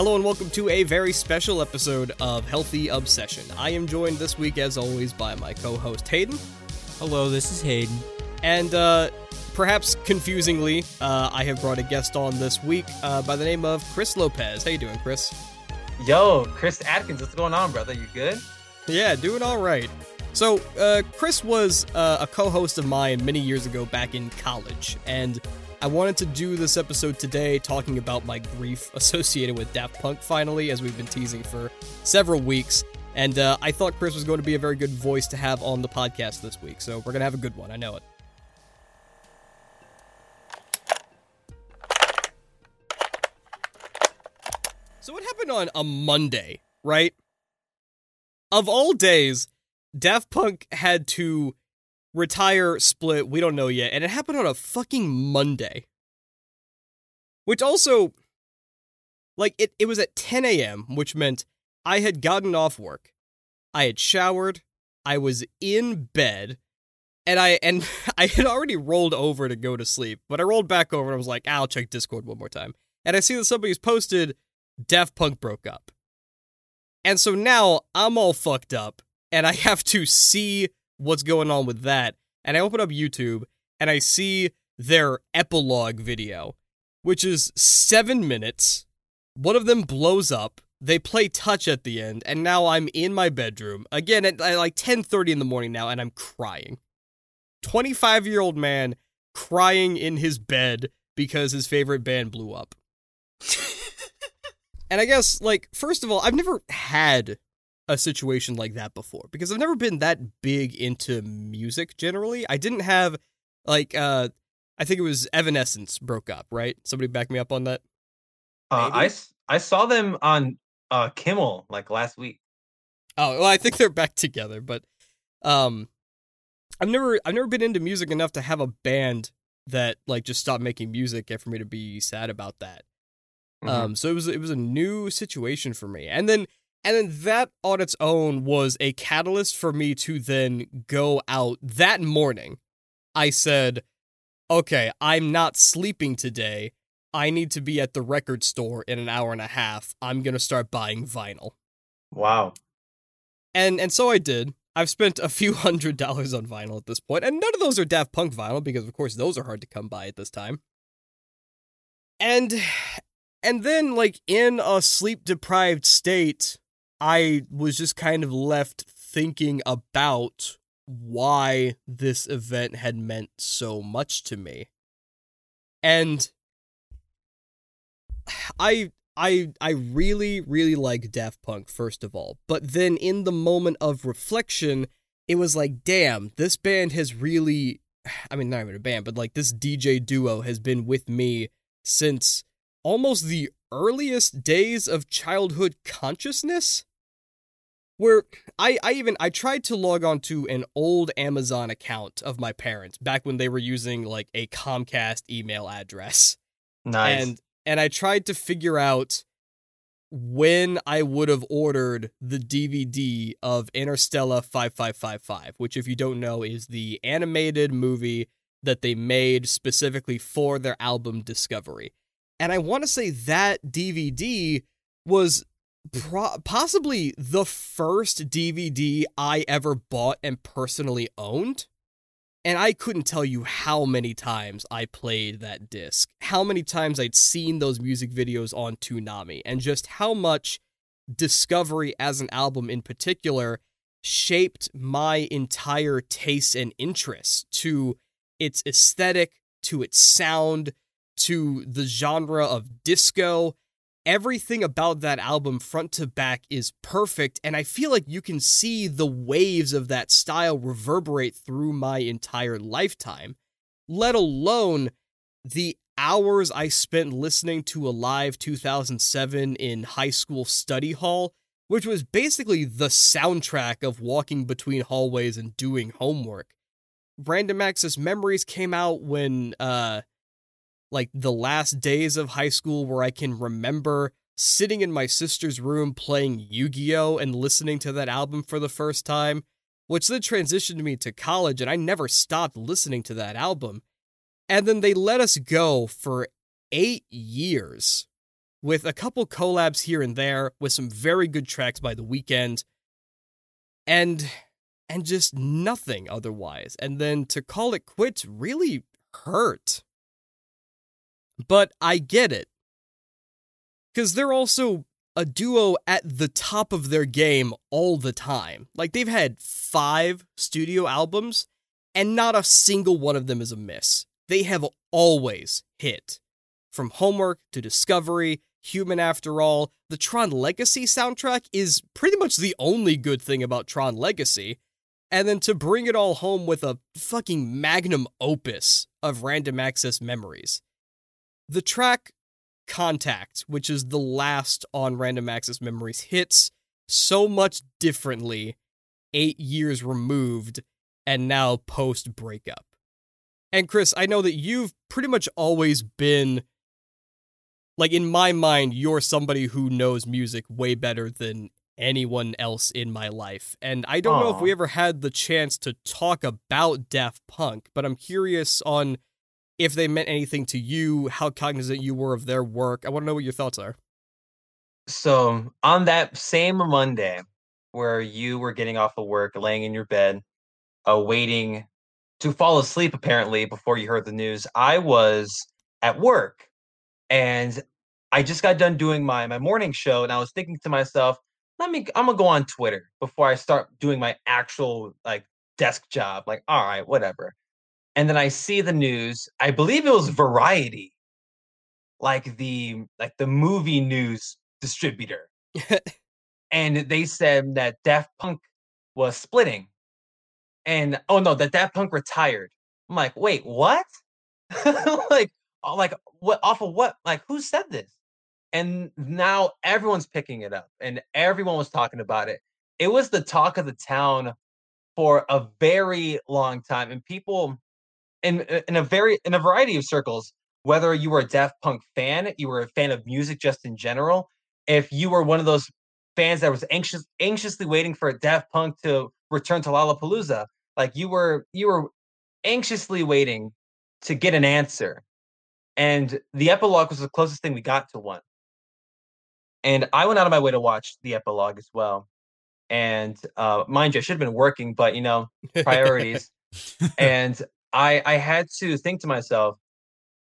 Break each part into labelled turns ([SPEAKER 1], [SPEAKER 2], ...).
[SPEAKER 1] Hello and welcome to a very special episode of Healthy Obsession. I am joined this week, as always, by my co-host Hayden,
[SPEAKER 2] Hello, this is Hayden.
[SPEAKER 1] and uh, perhaps confusingly, uh, I have brought a guest on this week uh, by the name of Chris Lopez. How you doing, Chris?
[SPEAKER 3] Yo, Chris Atkins, what's going on, brother? You good?
[SPEAKER 1] Yeah, doing all right. So, uh, Chris was uh, a co-host of mine many years ago back in college, and I wanted to do this episode today talking about my grief associated with Daft Punk finally, as we've been teasing for several weeks. And uh, I thought Chris was going to be a very good voice to have on the podcast this week, so we're going to have a good one. I know it. So, what happened on a Monday, right? Of all days, Daft Punk had to retire, split, we don't know yet, and it happened on a fucking Monday. Which also, like, it, it was at 10 a.m., which meant I had gotten off work, I had showered, I was in bed, and I and I had already rolled over to go to sleep, but I rolled back over and I was like, I'll check Discord one more time. And I see that somebody's posted Daft Punk broke up. And so now I'm all fucked up and I have to see what's going on with that. And I open up YouTube and I see their epilogue video, which is seven minutes. One of them blows up. They play touch at the end, and now I'm in my bedroom again at at like 10:30 in the morning now, and I'm crying. 25 year old man crying in his bed because his favorite band blew up. and I guess, like, first of all, I've never had a situation like that before because I've never been that big into music generally. I didn't have like uh I think it was Evanescence broke up, right? Somebody back me up on that.
[SPEAKER 3] Uh? I, I saw them on uh, Kimmel like last week.
[SPEAKER 1] Oh, well, I think they're back together, but um I've never I've never been into music enough to have a band that like just stopped making music and for me to be sad about that.
[SPEAKER 3] Mhm.
[SPEAKER 1] Um, so it was it was a new situation for me, and then and then that on its own was a catalyst for me to then go out that morning. I said, "Okay, I'm not sleeping today. I need to be at the record store in an hour and a half. I'm gonna start buying vinyl."
[SPEAKER 3] wow.
[SPEAKER 1] And and so I did. I've spent a few hundred dollars on vinyl at this point, and none of those are Daft Punk vinyl because of course those are hard to come by at this time. And and then like in a sleep deprived state, I was just kind of left thinking about why this event had meant so much to me. And I I I really really like Daft Punk first of all, but then in the moment of reflection, it was like, damn, this band has really I mean not even a band, but like this DJ duo has been with me since almost the earliest days of childhood consciousness where I, I even I tried to log on to an old Amazon account of my parents back when they were using like a Comcast email address
[SPEAKER 3] Nice.
[SPEAKER 1] and and I tried to figure out when I would have ordered the DVD of Interstellar 5555, which if you don't know is the animated movie that they made specifically for their album Discovery. And I want to say that DVD was pro- possibly the first DVD I ever bought and personally owned. And I couldn't tell you how many times I played that disc, how many times I'd seen those music videos on Toonami, and just how much Discovery as an album in particular shaped my entire taste and interest to its aesthetic, to its sound, to the genre of disco. Everything about that album, front to back, is perfect, and I feel like you can see the waves of that style reverberate through my entire lifetime, let alone the hours I spent listening to Alive 2007 in high school study hall, which was basically the soundtrack of walking between hallways and doing homework. Random Access Memories came out when uh like the last days of high school where I can remember sitting in my sister's room playing Yu-Gi-Oh and listening to that album for the first time, which then transitioned me to college and I never stopped listening to that album. And then they let us go for 8 years with a couple collabs here and there, with some very good tracks by the Weeknd and and just nothing otherwise. And then to call it quits really hurt. But I get it. Because they're also a duo at the top of their game all the time. Like they've had five studio albums, and not a single one of them is a miss. They have always hit. From Homework to Discovery, Human After All, the Tron Legacy soundtrack is pretty much the only good thing about Tron Legacy. And then to bring it all home with a fucking magnum opus of random access memories. The track Contact, which is the last on Random Access Memories, hits so much differently eight years removed and now post breakup. And Chris, I know that you've pretty much always been like in my mind, you're somebody who knows music way better than anyone else in my life. And I don't Aww. know if we ever had the chance to talk about Daft Punk, but I'm curious on if they meant anything to you, how cognizant you were of their work. I want to know what your thoughts are.
[SPEAKER 3] So, on that same Monday where you were getting off of work, laying in your bed, uh, waiting to fall asleep, apparently, before you heard the news, I was at work and I just got done doing my, my morning show. And I was thinking to myself, let me, I'm going to go on Twitter before I start doing my actual like desk job. Like, all right, whatever and then I see the news. I believe it was Variety, like the like the movie news distributor, and they said that Daft Punk was splitting, and oh no, that Daft Punk retired. I'm like, wait, what? like, uh, like what? Off of what? Like, who said this? And now everyone's picking it up, and everyone was talking about it. It was the talk of the town for a very long time, and people in uh, in a very in a variety of circles, whether you were a Daft Punk fan, you were a fan of music just in general, if you were one of those fans that was anxious anxiously waiting for Daft Punk to return to Lollapalooza, like you were you were anxiously waiting to get an answer. And the epilogue was the closest thing we got to one. And I went out of my way to watch the epilogue as well. And uh, mind you, I should have been working, but you know, priorities. and I I had to think to myself,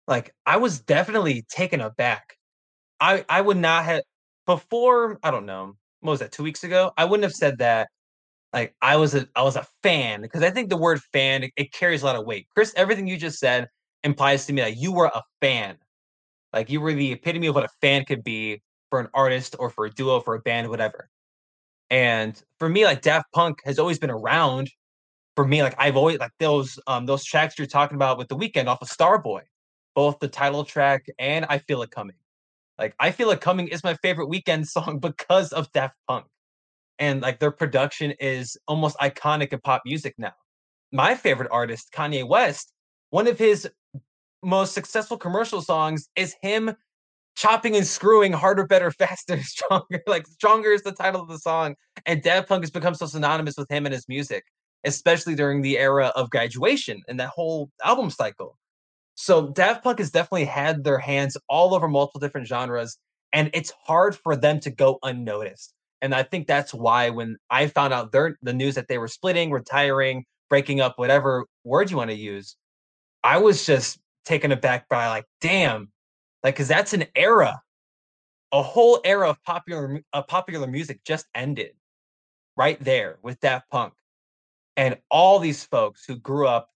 [SPEAKER 3] like I was definitely taken aback. I I would not have before. I don't know. What was that? Two weeks ago, I wouldn't have said that. Like I was a I was a fan because I think the word fan it, it carries a lot of weight. Chris, everything you just said implies to me that you were a fan. Like you were the epitome of what a fan could be for an artist or for a duo, for a band, whatever. And for me, like Daft Punk has always been around for me, like I've always like those um those tracks you're talking about with the Weeknd off of Starboy, both the title track and I Feel It Coming. Like I Feel It Coming is my favorite Weeknd song because of Daft Punk. And like their production is almost iconic in pop music now. My favorite artist, Kanye West, one of his most successful commercial songs is him chopping and screwing harder, better, faster, stronger. Like stronger is the title of the song. And Daft Punk has become so synonymous with him and his music especially during the era of graduation and that whole album cycle. So Daft Punk has definitely had their hands all over multiple different genres, and it's hard for them to go unnoticed. And I think that's why when I found out their, the news that they were splitting, retiring, breaking up, whatever word you want to use, I was just taken aback by like, damn, like because that's an era, a whole era of popular of popular music just ended right there with Daft Punk. And all these folks who grew up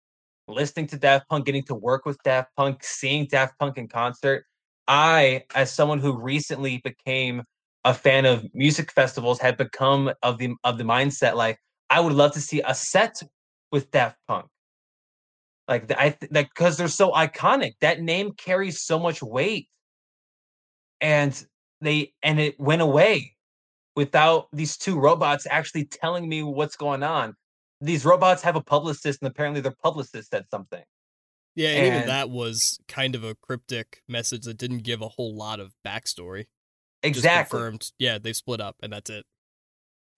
[SPEAKER 3] listening to Daft Punk, getting to work with Daft Punk, seeing Daft Punk in concert, I, as someone who recently became a fan of music festivals, had become of the of the mindset like I would love to see a set with Daft Punk. Like I like because they're so iconic. That name carries so much weight, and they and it went away without these two robots actually telling me what's going on these robots have a publicist, and apparently their publicist said something.
[SPEAKER 1] Yeah, and, and even that was kind of a cryptic message that didn't give a whole lot of backstory.
[SPEAKER 3] Exactly.
[SPEAKER 1] confirmed, yeah, they split up, and that's it.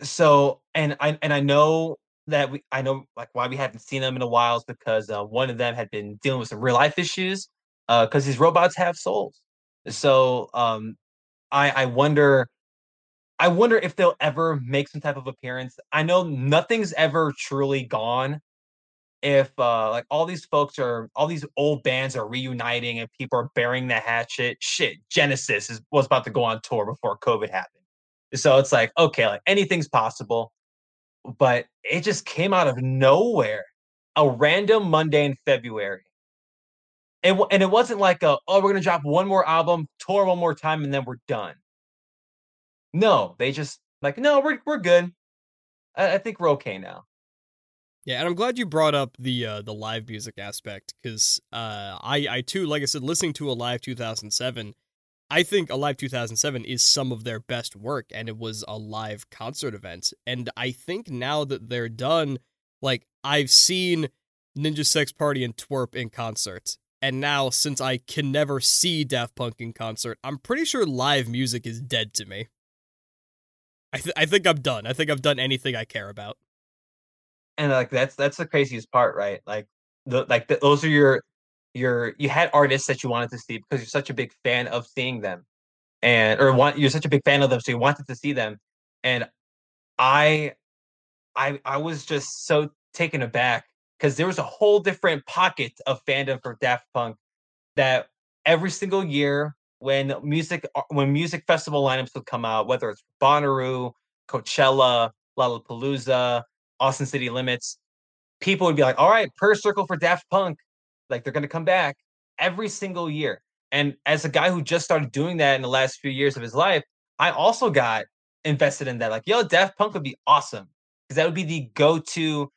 [SPEAKER 3] So, and I and I know that we, I know like why we haven't seen them in a while is because uh, one of them had been dealing with some real life issues. Because uh, these robots have souls, so um, I I wonder I wonder if they'll ever make some type of appearance. I know nothing's ever truly gone. If uh like all these folks are all these old bands are reuniting and people are burying the hatchet, shit, Genesis is, was about to go on tour before COVID happened. So it's like, okay, like anything's possible. But it just came out of nowhere. A random Monday in February. And, and it wasn't like a, oh, we're gonna drop one more album, tour one more time, and then we're done. No, they just like, no, we're we're good. I, I think we're okay now.
[SPEAKER 1] Yeah, and I'm glad you brought up the uh, the live music aspect because uh, I I too, like I said, listening to Alive 2007, I think Alive 2007 is some of their best work, and it was a live concert event. And I think now that they're done, like I've seen Ninja Sex Party and TWRP in concert, and now since I can never see Daft Punk in concert, I'm pretty sure live music is dead to me. I th- I think I'm done. I think I've done anything I care about.
[SPEAKER 3] And like that's that's the craziest part, right? Like the like the, those are your your you had artists that you wanted to see because you're such a big fan of seeing them, and or want you're such a big fan of them, so you wanted to see them. And I, I I was just so taken aback because there was a whole different pocket of fandom for Daft Punk that every single year when music uh, when music festival lineups would come out, whether it's Bonnaroo, Coachella, Lollapalooza, Austin City Limits, people would be like, "All right, per circle for Daft Punk, like they're gonna come back every single year." And as a guy who just started doing that in the last few years of his life, I also got invested in that. Like, yo, Daft Punk would be awesome because that would be the go-to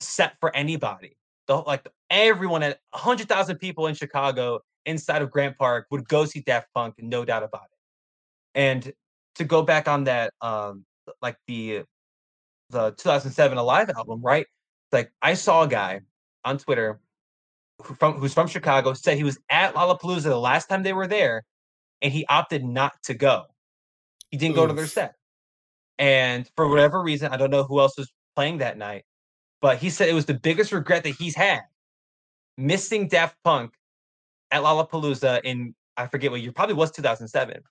[SPEAKER 3] set for anybody. The like everyone at hundred thousand people in Chicago inside of Grant Park would go see Daft Punk, no doubt about it. And to go back on that, um, like the the 2007 Alive album, right? Like I saw a guy on Twitter who from who's from Chicago said he was at Lollapalooza the last time they were there, and he opted not to go. He didn't Oof. go to their set, and for whatever reason, I don't know who else was playing that night, but he said it was the biggest regret that he's had missing Daft Punk at Lollapalooza in I forget what year, probably was 2007.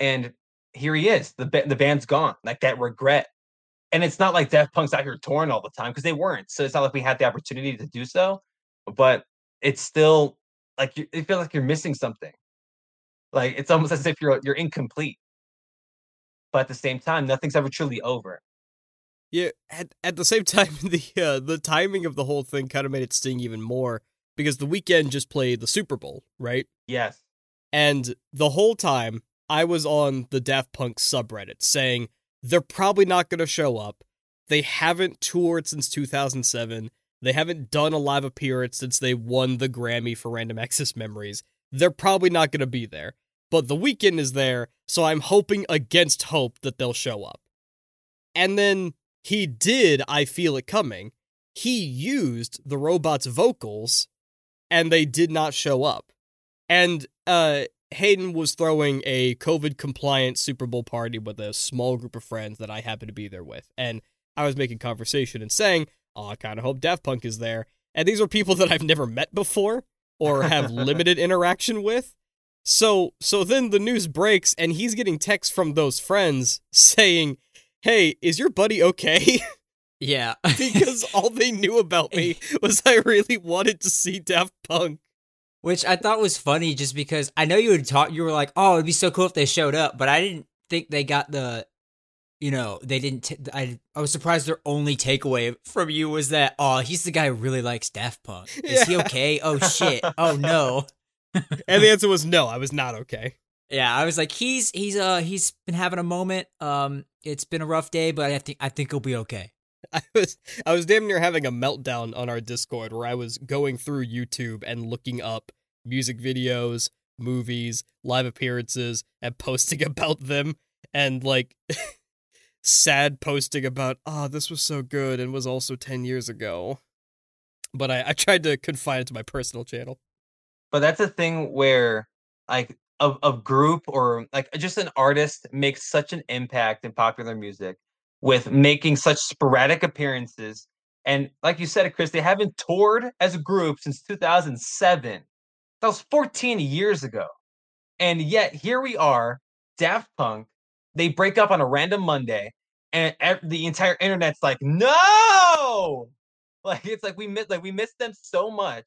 [SPEAKER 3] And here he is. The the band's gone. Like that regret. And it's not like Daft Punk's out here touring all the time because they weren't. So it's not like we had the opportunity to do so. But it's still like you, it feels like you're missing something. Like it's almost as if you're you're incomplete. But at the same time, nothing's ever truly over.
[SPEAKER 1] Yeah, at, at the same time, the uh, the timing of the whole thing kind of made it sting even more because the Weeknd just played the Super Bowl, right?
[SPEAKER 3] Yes.
[SPEAKER 1] And the whole time I was on the Daft Punk subreddit saying they're probably not going to show up. They haven't toured since 2007. They haven't done a live appearance since they won the Grammy for Random Access Memories. They're probably not going to be there. But the Weeknd is there, so I'm hoping against hope that they'll show up. And then he did I Feel It Coming. He used the robot's vocals and they did not show up. And uh, Hayden was throwing a COVID compliant Super Bowl party with a small group of friends that I happened to be there with. And I was making conversation and saying, oh, I kind of hope Daft Punk is there. And these are people that I've never met before or have limited interaction with. So so then the news breaks and he's getting texts from those friends saying, "Hey, is your buddy okay?"
[SPEAKER 2] Yeah.
[SPEAKER 1] because all they knew about me was I really wanted to see Daft Punk.
[SPEAKER 2] Which I thought was funny just because I know you had talked, you were like, oh, it'd be so cool if they showed up, but I didn't think they got the, you know, they didn't. T- I, I was surprised their only takeaway from you was that, oh, he's the guy who really likes Daft Punk. Is yeah. he okay? Oh, shit. Oh, no.
[SPEAKER 1] and the answer was no, I was not okay.
[SPEAKER 2] Yeah, I was like, he's he's uh he's been having a moment. Um, it's been a rough day, but I think I think he'll be okay.
[SPEAKER 1] I was I was damn near having a meltdown on our Discord where I was going through YouTube and looking up music videos, movies, live appearances, and posting about them and like sad posting about, oh, this was so good and was also ten years ago. But I, I tried to confine it to my personal channel.
[SPEAKER 3] But that's a thing where like a, a group or like just an artist makes such an impact in popular music with making such sporadic appearances. And like you said, Chris, they haven't toured as a group since 2007. That was 14 years ago. And yet here we are Daft Punk, they break up on a random Monday, and the entire internet's like, no, like it's like we miss like we miss them so much,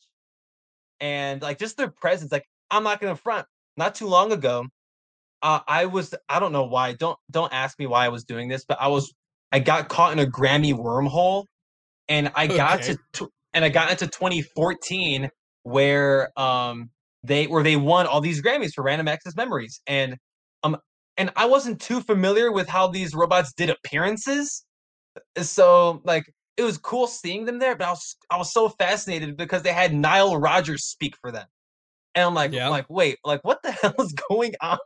[SPEAKER 3] and like just their presence. Like I'm not gonna front. Not too long ago, uh, I was I don't know why. Don't don't ask me why I was doing this, but I was I got caught in a Grammy wormhole, and I got okay. to and I got into 2014 where um they where they won all these Grammys for Random Access Memories, and um and I wasn't too familiar with how these robots did appearances, so like it was cool seeing them there, but I was I was so fascinated because they had Nile Rodgers speak for them. And I'm like, yeah. I'm like, wait, like what the hell is going on?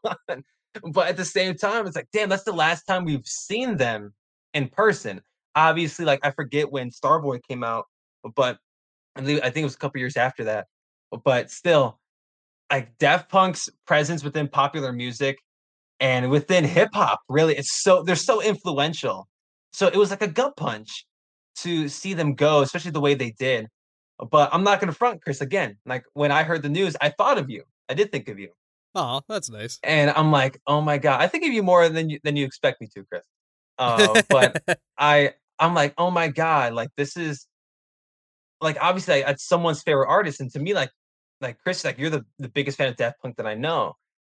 [SPEAKER 3] But at the same time, it's like, damn, that's the last time we've seen them in person. Obviously, like I forget when Starboy came out, but I think it was a couple years after that. But still, like Daft Punk's presence within popular music and within hip hop, really, it's so they're so influential. So it was like a gut punch to see them go, especially the way they did. But I'm not gonna front, Chris. Again, like when I heard the news, I thought of you. I did think of you.
[SPEAKER 1] Oh, that's nice.
[SPEAKER 3] And I'm like, oh my god, I think of you more than you than you expect me to, Chris. Uh, but I I'm like, oh my god, like this is like obviously like, it's someone's favorite artist, and to me, like like Chris, like you're the the biggest fan of Daft Punk that I know.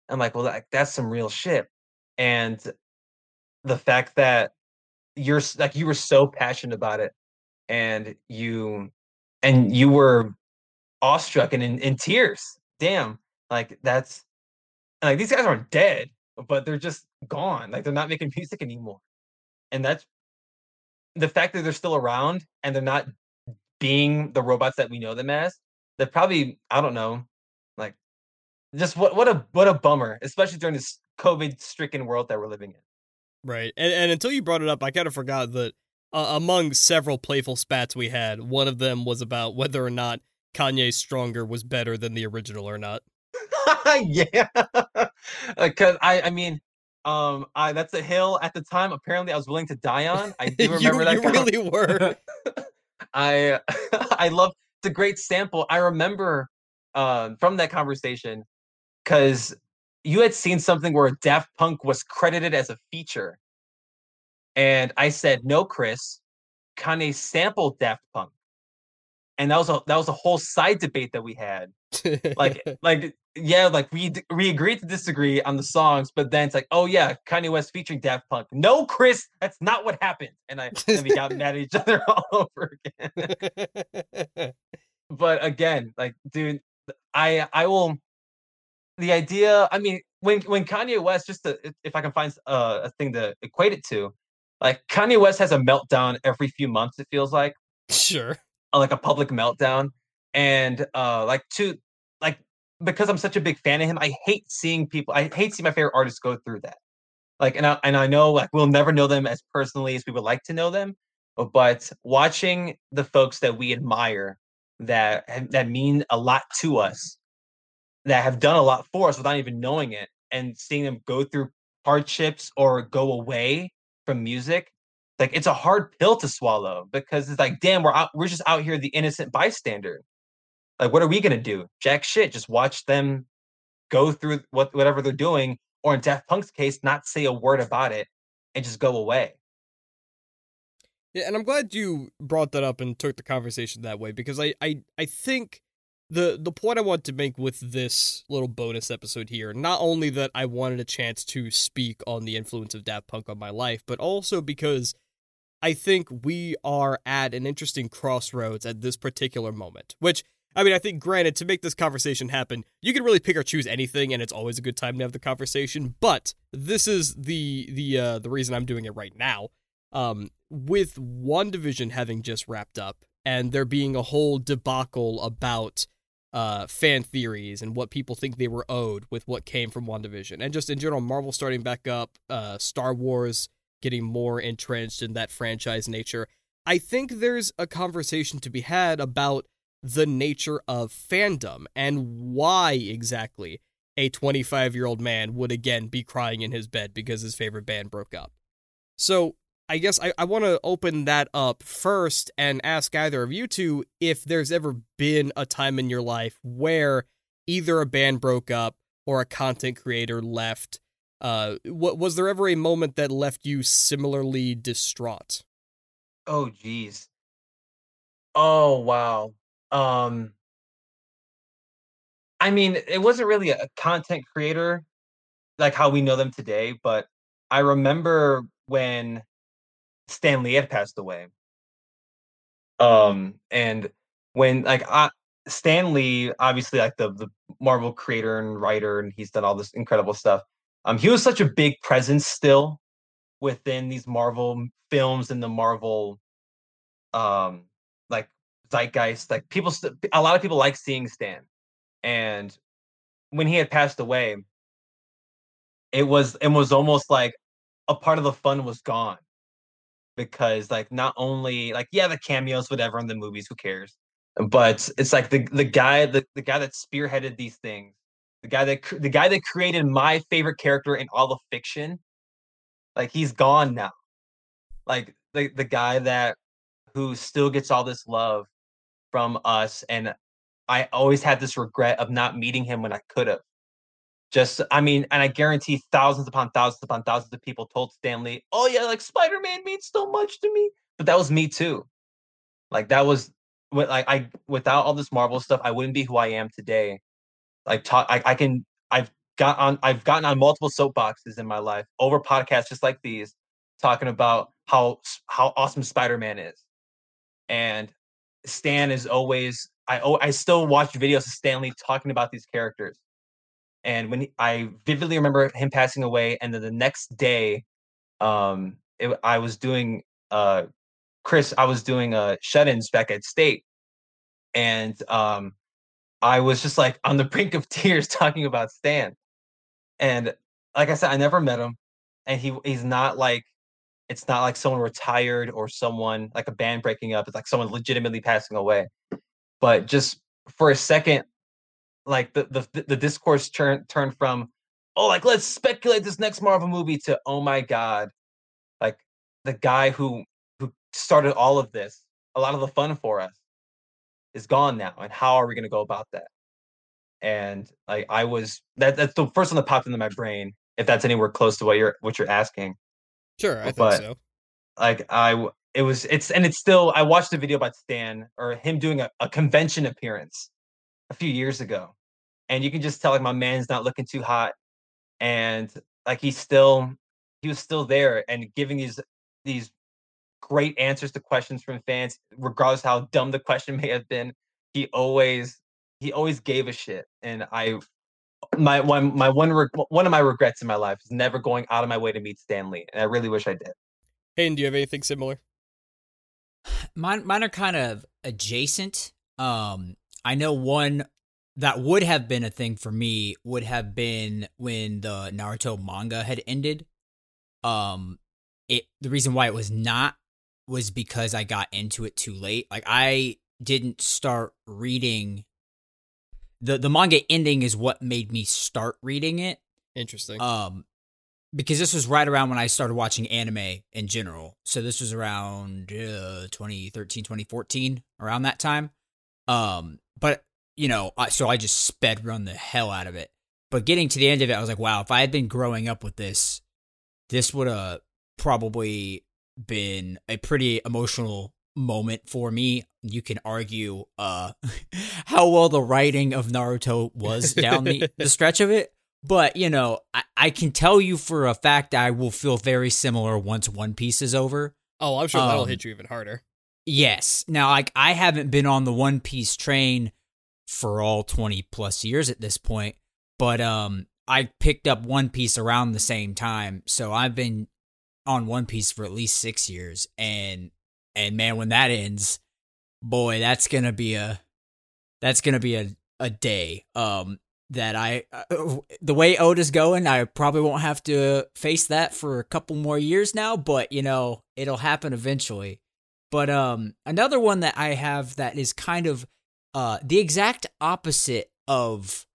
[SPEAKER 3] I'm like, well, like that's some real shit. And the fact that you're like you were so passionate about it, and you and you were awestruck and in, in tears. Damn, like that's like these guys aren't dead, but they're just gone. Like they're not making music anymore. And that's the fact that they're still around and they're not being the robots that we know them as. They're probably I don't know, like just what what a what a bummer, especially during this COVID stricken world that we're living in.
[SPEAKER 1] Right, and and until you brought it up, I kind of forgot that uh, among several playful spats we had, one of them was about whether or not Kanye Stronger was better than the original or not.
[SPEAKER 3] yeah, because I, I mean, um, I that's a hill at the time. Apparently, I was willing to die on. I do remember
[SPEAKER 1] you,
[SPEAKER 3] that.
[SPEAKER 1] You really were.
[SPEAKER 3] I, I love. It's a great sample. I remember, uh, from that conversation, because you had seen something where Daft Punk was credited as a feature, and I said, "No, Chris, Kanye sampled Daft Punk." And that was a that was a whole side debate that we had. like like yeah, like we we agreed to disagree on the songs, but then it's like, oh yeah, Kanye West featuring Daft Punk. No, Chris, that's not what happened. And I and we got mad at each other all over again. but again, like, dude, I I will. The idea, I mean, when when Kanye West, just to, if I can find uh, a thing to equate it to, like Kanye West has a meltdown every few months. It feels like.
[SPEAKER 1] Sure
[SPEAKER 3] like a public meltdown and uh like to like because I'm such a big fan of him, I hate seeing people I hate seeing my favorite artists go through that. Like and I and I know like we'll never know them as personally as we would like to know them, but watching the folks that we admire that that mean a lot to us that have done a lot for us without even knowing it and seeing them go through hardships or go away from music like it's a hard pill to swallow because it's like, damn, we're out, we're just out here the innocent bystander. Like, what are we gonna do? Jack shit. Just watch them go through what whatever they're doing, or in Daft Punk's case, not say a word about it and just go away.
[SPEAKER 1] Yeah, and I'm glad you brought that up and took the conversation that way because I I, I think the the point I want to make with this little bonus episode here, not only that I wanted a chance to speak on the influence of Daft Punk on my life, but also because I think we are at an interesting crossroads at this particular moment. Which, I mean, I think, granted, to make this conversation happen, you can really pick or choose anything, and it's always a good time to have the conversation. But this is the the uh, the reason I'm doing it right now. Um, with WandaVision having just wrapped up, and there being a whole debacle about uh, fan theories and what people think they were owed with what came from WandaVision, and just in general, Marvel starting back up, uh, Star Wars getting more entrenched in that franchise nature. I think there's a conversation to be had about the nature of fandom and why exactly a 25 year old man would again be crying in his bed because his favorite band broke up. So, I guess I, I want to open that up first and ask either of you two if there's ever been a time in your life where either a band broke up or a content creator left Uh, what was there ever a moment that left you similarly distraught?
[SPEAKER 3] Oh geez. Oh wow. Um I mean, it wasn't really a content creator like how we know them today, but I remember when Stan Lee had passed away. Um and when like I Stan Lee, obviously like the the Marvel creator and writer, and he's done all this incredible stuff. Um, he was such a big presence still within these Marvel films and the Marvel um like zeitgeist. Like people, st- a lot of people like seeing Stan, and when he had passed away, it was it was almost like a part of the fun was gone because like not only like yeah the cameos whatever in the movies who cares but it's like the the guy the, the guy that spearheaded these things the guy that the guy that created my favorite character in all of fiction like he's gone now. Like the the guy that who still gets all this love from us and i always had this regret of not meeting him when i could have just i mean and i guarantee thousands upon thousands upon thousands of people told Stan Lee, oh yeah like spider-man means so much to me. But that was me too. Like that was like I without all this Marvel stuff, I wouldn't be who I am today. Like talk, I, I can I've got on I've gotten on multiple soapboxes in my life over podcasts just like these, talking about how how awesome Spider Man is, and Stan is always I I still watch videos of Stan Lee talking about these characters, and when he, I vividly remember him passing away, and then the next day, um, it, I was doing uh Chris, I was doing uh shut-ins back at state, and um, I was just like on the brink of tears talking about Stan. And like I said, I never met him, and he he's not like it's not like someone retired or someone like a band breaking up. It's like someone legitimately passing away. But just for a second, like the the the discourse turned turned from oh like let's speculate this next Marvel movie to oh my god, like the guy who who started all of this, a lot of the fun for us is gone now. And how are we going to go about that? And like I was that that's the first one that popped into my brain. If that's anywhere close to what you're what you're asking.
[SPEAKER 1] Sure, I but, think so.
[SPEAKER 3] Like I it was it's and it's still I watched a video about Stan or him doing a, a convention appearance a few years ago. And you can just tell like my man's not looking too hot. And like he's still he was still there and giving these these great answers to questions from fans, regardless how dumb the question may have been. He always he always gave a shit, and I my one my one one of my regrets in my life is never going out of my way to meet Stan Lee, and I really wish I did.
[SPEAKER 1] Hayden, do you have anything similar?
[SPEAKER 2] Mine mine are kind of adjacent. Um, I know one that would have been a thing for me would have been when the Naruto manga had ended. Um, it the reason why it was not was because I got into it too late. Like I didn't start reading the the manga ending is what made me start reading it.
[SPEAKER 1] Interesting.
[SPEAKER 2] Um because this was right around when I started watching anime in general. So this was around uh, 2013, 2014, around that time. Um but you know, I, so I just sped run the hell out of it. But getting to the end of it, I was like, wow, if I had been growing up with this, this would have probably been a pretty emotional moment for me. You can argue uh how well the writing of Naruto was down the, the stretch of it. But, you know, I, I can tell you for a fact I will feel very similar once One Piece is over.
[SPEAKER 1] Oh, I'm sure that'll um, hit you even harder.
[SPEAKER 2] Yes. Now, like I haven't been on the One Piece train for all 20 plus years at this point, but um I picked up One Piece around the same time. So I've been on One Piece for at least six years, and and man, when that ends, boy, that's gonna be a that's gonna be a a day. Um, that I uh, the way Oda's going, I probably won't have to face that for a couple more years now, but you know, it'll happen eventually. But um another one that I have that is kind of uh the exact opposite of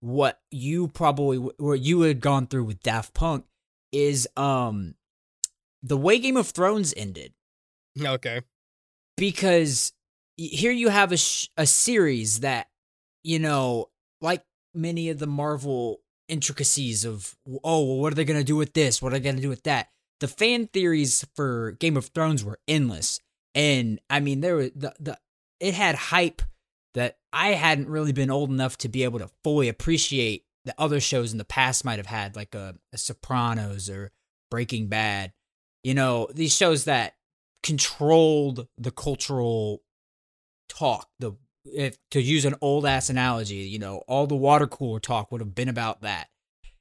[SPEAKER 2] what you probably what you had gone through with Daft Punk is um the way Game of Thrones ended.
[SPEAKER 1] Okay.
[SPEAKER 2] Because here you have a sh- a series that you know, like many of the Marvel intricacies of oh well, what are they gonna do with this what are they gonna do with that the fan theories for game of thrones were endless and i mean there was the, the it had hype that i hadn't really been old enough to be able to fully appreciate that other shows in the past might have had like a, a sopranos or breaking bad you know these shows that controlled the cultural talk the if to use an old ass analogy, you know, all the water cooler talk would have been about that.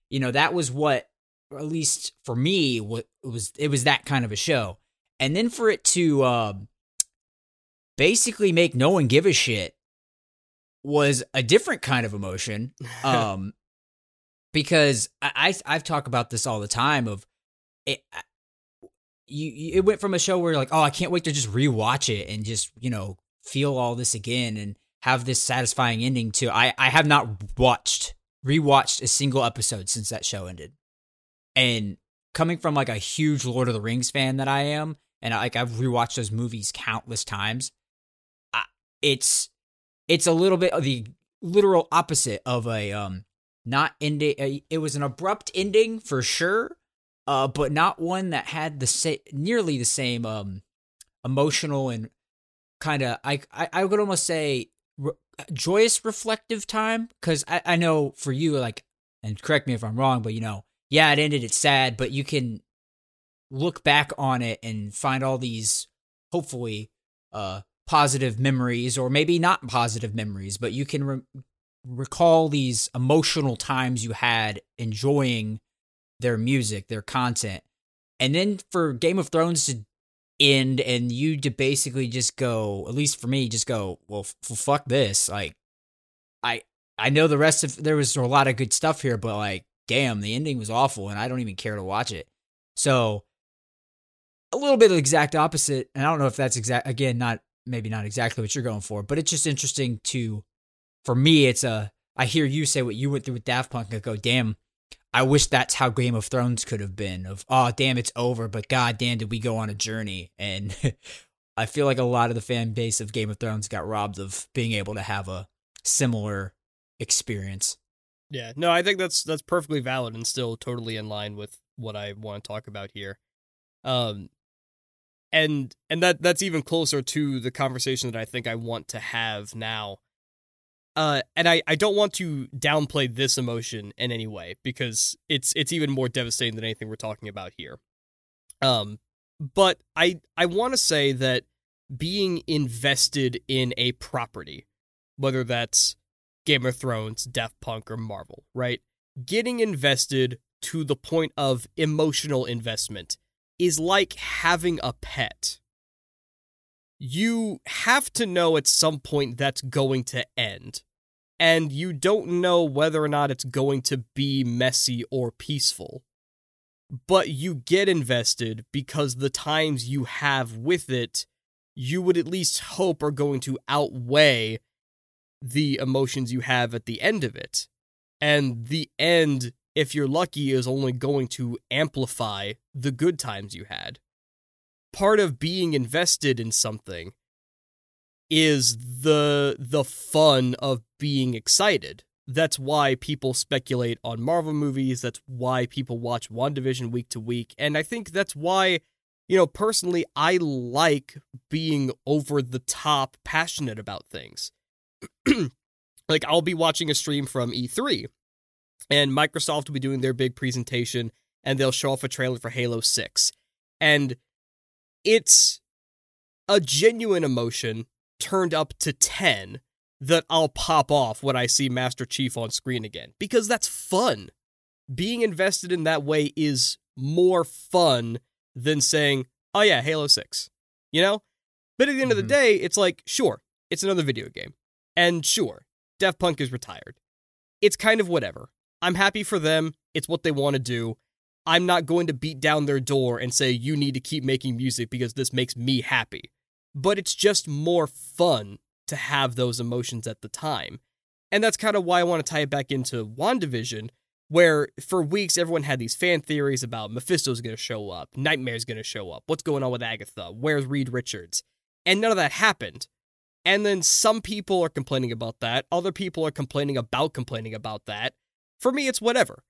[SPEAKER 2] You know, that was what, at least for me, what was it was that kind of a show. And then for it to uh, basically make no one give a shit was a different kind of emotion. Um, because I, I have talked about this all the time. Of it, you, it went from a show where you're like, oh, I can't wait to just rewatch it and just you know feel all this again and have this satisfying ending to I I have not watched rewatched a single episode since that show ended. And coming from like a huge Lord of the Rings fan that I am and like I've rewatched those movies countless times, I, it's it's a little bit of the literal opposite of a um not ending it was an abrupt ending for sure uh but not one that had the same nearly the same um emotional and kind of I, I I would almost say re- joyous reflective time because I I know for you like and correct me if I'm wrong but you know yeah it ended it's sad but you can look back on it and find all these hopefully uh positive memories or maybe not positive memories but you can re- recall these emotional times you had enjoying their music their content. And then for Game of Thrones to end and you to basically just go at least for me just go well f- fuck this like i i know the rest of there was a lot of good stuff here but like damn the ending was awful and i don't even care to watch it. So a little bit of exact opposite and i don't know if that's exact again not maybe not exactly what you're going for but it's just interesting to for me it's a i hear you say what you went through with daft punk and go damn I wish that's how Game of Thrones could have been. Of oh damn, it's over, but god damn, did we go on a journey? And I feel like a lot of the fan base of Game of Thrones got robbed of being able to have a similar experience.
[SPEAKER 1] Yeah, no, I think that's that's perfectly valid and still totally in line with what I want to talk about here. Um, and and that that's even closer to the conversation that I think I want to have now uh, and I, I don't want to downplay this emotion in any way because it's it's even more devastating than anything we're talking about here. Um, but I I want to say that being invested in a property, whether that's Game of Thrones, Daft Punk, or Marvel, right? Getting invested to the point of emotional investment is like having a pet you have to know at some point that's going to end. And you don't know whether or not it's going to be messy or peaceful. But you get invested because the times you have with it, you would at least hope are going to outweigh the emotions you have at the end of it. And the end, if you're lucky, is only going to amplify the good times you had part of being invested in something is the the fun of being excited. That's why people speculate on Marvel movies. That's why people watch WandaVision week to week. And I think that's why, you know, personally, I like being over the top passionate about things. like, I'll be watching a stream from E3, and Microsoft will be doing their big presentation, and they'll show off a trailer for Halo 6. And it's a genuine emotion turned up to 10 that I'll pop off when I see Master Chief on screen again because that's fun. Being invested in that way is more fun than saying, "Oh yeah, Halo 6." You know? But at the end mm-hmm. of the mm-hmm. day, it's like, sure, it's another video game. And sure, Daft Punk is retired. It's kind of whatever. I'm happy for them. It's what they want to do. I'm not going to beat down their door and say, you need to keep making music because this makes me happy. But it's just more fun to have those emotions at the time. And that's kind of why I want to tie it back into WandaVision, where for weeks everyone had these fan theories about Mephisto's going to show up, Nightmare's going to show up, what's going on with Agatha, where's Reed Richards? And none of that happened. And then some people are complaining about that, other people are complaining about complaining about that. For me, it's whatever.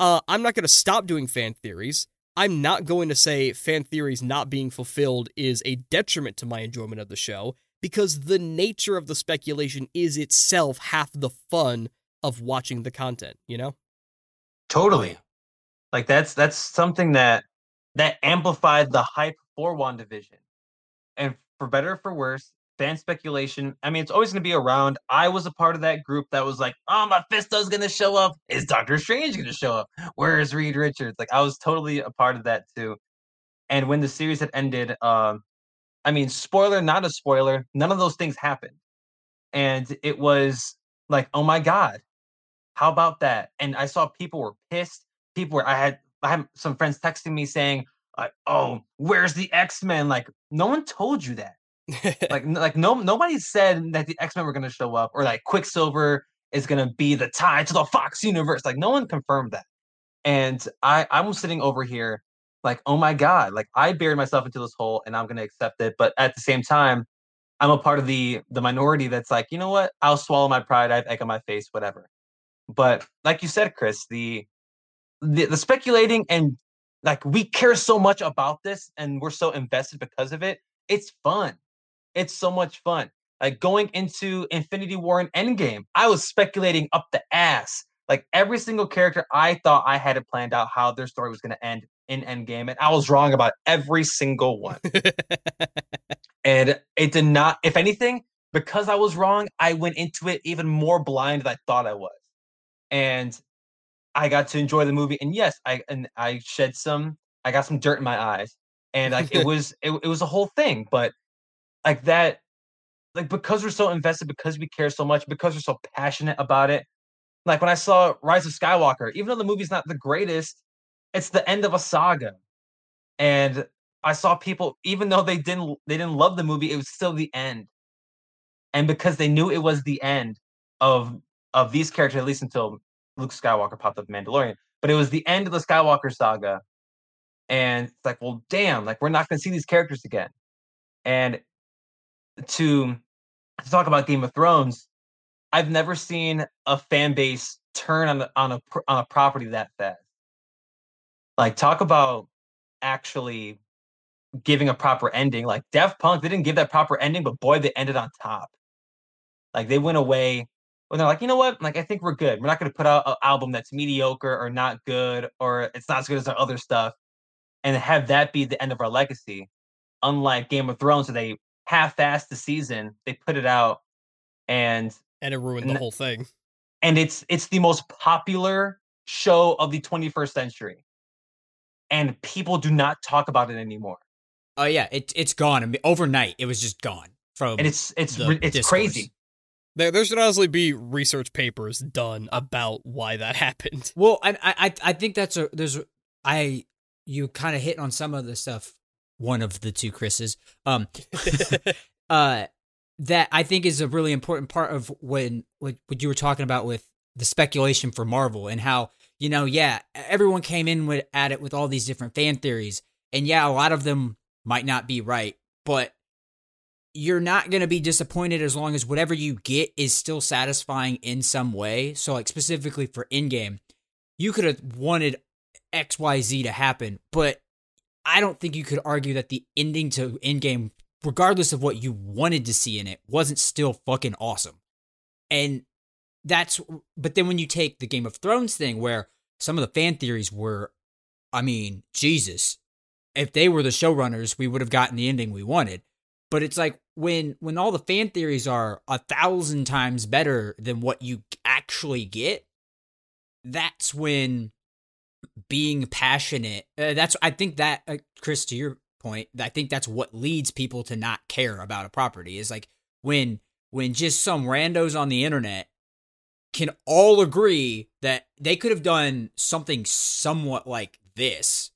[SPEAKER 1] Uh, I'm not going to stop doing fan theories. I'm not going to say fan theories not being fulfilled is a detriment to my enjoyment of the show because the nature of the speculation is itself half the fun of watching the content, you know?
[SPEAKER 3] Totally. Like that's that's something that that amplified the hype for WandaVision. And for better or for worse, fan speculation. I mean, it's always going to be around. I was a part of that group that was like, "Oh, Mephisto's going to show up. Is Doctor Strange going to show up? Where is Reed Richards?" Like, I was totally a part of that too. And when the series had ended, um, I mean, spoiler, not a spoiler, none of those things happened, and it was like, "Oh my god, how about that?" And I saw people were pissed. People were. I had I had some friends texting me saying, like, "Oh, where's the X Men?" Like, no one told you that like like no nobody said that the X Men were going to show up or like Quicksilver is going to be the tie to the Fox universe. Like no one confirmed that, and I I'm sitting over here like oh my god, like I buried myself into this hole and I'm going to accept it. But at the same time, I'm a part of the the minority that's like you know what I'll swallow my pride. I have egg on my face, whatever. But like you said, Chris, the the, the speculating and like we care so much about this and we're so invested because of it. It's fun it's so much fun. Like going into Infinity War and Endgame, I was speculating up the ass. Like every single character, I thought I had it planned out how their story was going to end in Endgame, and I was wrong about every single one. and it did not. If anything, because I was wrong, I went into it even more blind than I thought I was, and I got to enjoy the movie. And yes, I and I shed some. I got some dirt in my eyes, and like it was it, it was a whole thing. But like that like because we're so invested because we care so much because we're so passionate about it like when i saw rise of skywalker even though the movie's not the greatest it's the end of a saga. And i saw people even though they didn't they didn't love the movie it was still the end. And because they knew it was the end of of these characters at least until luke skywalker popped up mandalorian but it was the end of the skywalker saga. And it's like well damn like we're not going to see these characters again. And to to talk about Game of Thrones, I've never seen a fan base turn on a, on a on a property that fast. Like talk about actually giving a proper ending. Like Daft Punk, they didn't give that proper ending, but boy, they ended on top. Like they went away when they're like, you know what? Like I think we're good. We're not going to put out an album that's mediocre or not good or it's not as good as our other stuff, and have that be the end of our legacy. Unlike Game of Thrones, so they half-assed the season. They put it out, and
[SPEAKER 1] and it ruined the whole thing.
[SPEAKER 3] And it's it's the most popular show of the 21st century, and people do not talk about it anymore.
[SPEAKER 2] Oh yeah, it it's gone. I mean, overnight, it was just gone from.
[SPEAKER 3] And it's it's it's discourse. crazy.
[SPEAKER 1] There, there should honestly be research papers done about why that happened.
[SPEAKER 2] Well, I I I think that's a there's I you kind of hit on some of the stuff one of the two Chris's. Um, uh, that I think is a really important part of when what, what you were talking about with the speculation for Marvel and how you know, yeah, everyone came in with at it with all these different fan theories, and yeah, a lot of them might not be right, but you're not going to be disappointed as long as whatever you get is still satisfying in some way. So, like specifically for Endgame, you could have wanted X, Y, Z to happen, but I don't think you could argue that the ending to Endgame, regardless of what you wanted to see in it, wasn't still fucking awesome. And that's, but then when you take the Game of Thrones thing, where some of the fan theories were, I mean, Jesus, if they were the showrunners, we would have gotten the ending we wanted. But it's like when when all the fan theories are a thousand times better than what you actually get, that's when being passionate. Uh, that's I think that uh, Chris, to your point, I think that's what leads people to not care about a property is like when when just some randos on the internet can all agree that they could have done something somewhat like this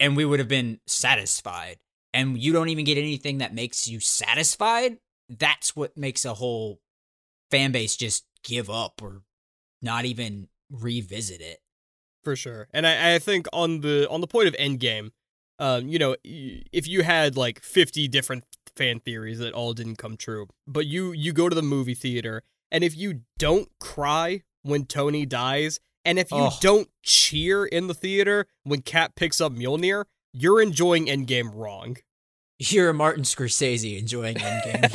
[SPEAKER 2] and we would have been satisfied and you don't even get anything that makes you satisfied that's what makes a whole fan base just give up or not even revisit it
[SPEAKER 1] for sure. And I, I think on the on the point of Endgame, um, you know, if you had like fifty different fan theories that all didn't come true, but you you go to the movie theater and if you don't cry when Tony dies And if you
[SPEAKER 2] Oh.
[SPEAKER 1] don't cheer in the theater when Cap picks up Mjolnir, you're enjoying Endgame wrong.
[SPEAKER 2] You're a Martin Scorsese enjoying Endgame.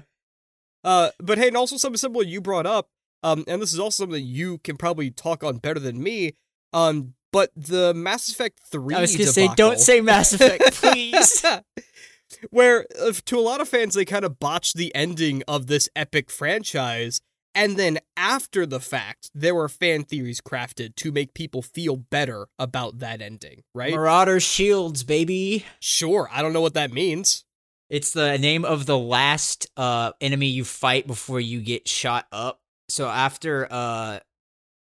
[SPEAKER 1] uh, but hey, and also something similar you brought up, um, and this is also something you can probably talk on better than me. Um, but the Mass Effect Three.
[SPEAKER 2] I was gonna say, don't say Mass Effect, please.
[SPEAKER 1] Where uh, to a lot of fans, they kind of botched the ending of this epic franchise, and then after the fact, there were fan theories crafted to make people feel better about that ending. Right?
[SPEAKER 2] Marauder Shields, baby.
[SPEAKER 1] Sure, I don't know what that means.
[SPEAKER 2] It's the name of the last uh enemy you fight before you get shot up. So after uh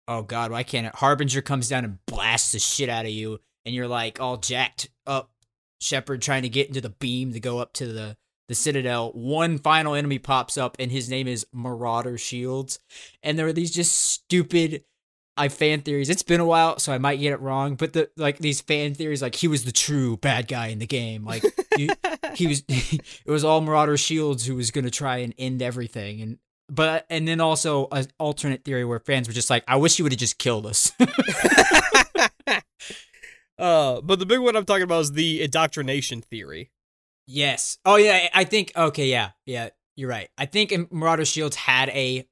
[SPEAKER 2] oh god, why can't it Harbinger comes down and blasts the shit out of you and you're like all jacked up Shepard trying to get into the beam to go up to the the Citadel, one final enemy pops up and his name is Marauder Shields. And there are these just stupid I fan theories. It's been a while, so I might get it wrong, but the like these fan theories like he was the true bad guy in the game. Like he was it was all Marauder Shields who was going to try and end everything and but and then also an alternate theory where fans were just like I wish you would have just killed us.
[SPEAKER 1] uh, but the big one I'm talking about is the indoctrination theory.
[SPEAKER 2] yes. Oh yeah, I think okay, yeah. Yeah, you're right. I think Marauder Shields had a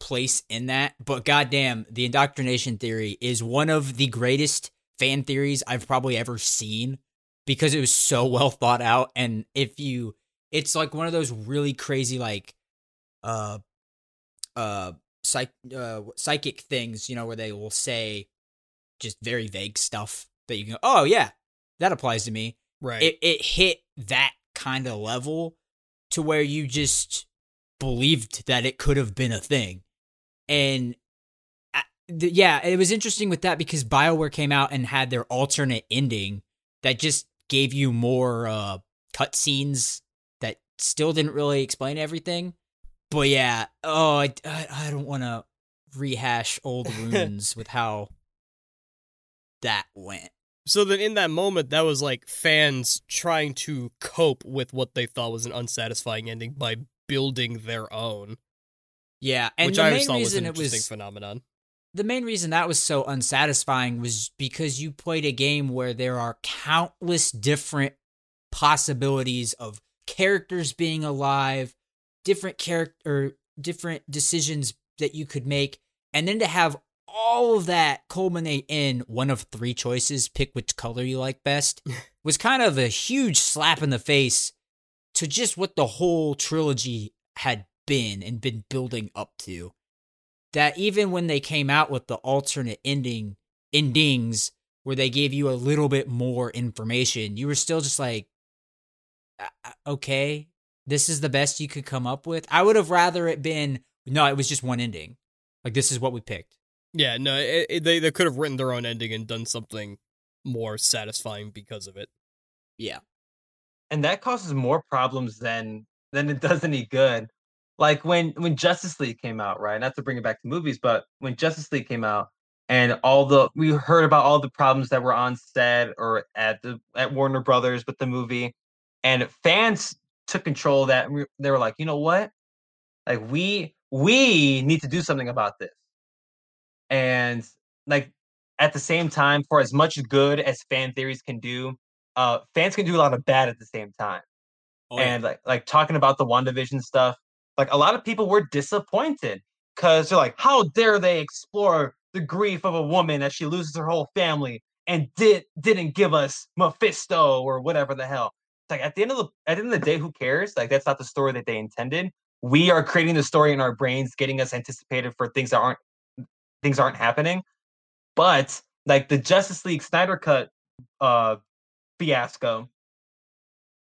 [SPEAKER 2] place in that, but goddamn, the indoctrination theory is one of the greatest fan theories I've probably ever seen because it was so well thought out and if you it's like one of those really crazy like uh uh psych uh psychic things, you know, where they will say just very vague stuff that you can go, "Oh yeah, that applies to me."
[SPEAKER 1] Right.
[SPEAKER 2] It it hit that kind of level to where you just believed that it could have been a thing. And I- yeah, it was interesting with that because BioWare came out and had their alternate ending that just gave you more uh cutscenes that still didn't really explain everything. But yeah, oh, I, I, I don't want to rehash old wounds with how that went.
[SPEAKER 1] so then in that moment, that was like fans trying to cope with what they thought was an unsatisfying ending by building their own,
[SPEAKER 2] Yeah, and
[SPEAKER 1] which
[SPEAKER 2] the
[SPEAKER 1] I
[SPEAKER 2] main
[SPEAKER 1] thought was
[SPEAKER 2] reason
[SPEAKER 1] an
[SPEAKER 2] it
[SPEAKER 1] interesting
[SPEAKER 2] was
[SPEAKER 1] phenomenon.
[SPEAKER 2] the main reason that was so unsatisfying was because you played a game where there are countless different possibilities of characters being alive, different character different decisions that you could make, and then to have all of that culminate in one of three choices, pick which color you like best, was kind of a huge slap in the face to just what the whole trilogy had been and been building up to. That even when they came out with the alternate ending endings where they gave you a little bit more information, you were still just like, "Uh, uh, okay, this is the best you could come up with. I would have rather it been no, it was just one ending. Like this is what we picked.
[SPEAKER 1] Yeah, no, it, it- they they could have written their own ending and done something more satisfying because of it.
[SPEAKER 2] Yeah.
[SPEAKER 3] and that causes more problems than than it does any good. Like when when Justice League came out, right? Not to bring it back to movies, but when Justice League came out and all the we heard about all the problems that were on set or at the at Warner Brothers with the movie, and fans took control of that. And we- they were like, you know what? Like we we need to do something about this. And like at the same time, for as much good as fan theories can do, uh, fans can do a lot of bad at the same time.
[SPEAKER 2] Oh,
[SPEAKER 3] and like like talking about the WandaVision stuff, like a lot of people were disappointed because they're like, how dare they explore the grief of a woman as she loses her whole family and did didn't give us Mephisto or whatever the hell. Like at the end of the at the end of the day, who cares? Like that's not the story that they intended. We are creating the story in our brains, getting us anticipated for things that aren't things aren't happening. But like the Justice League Snyder cut uh fiasco,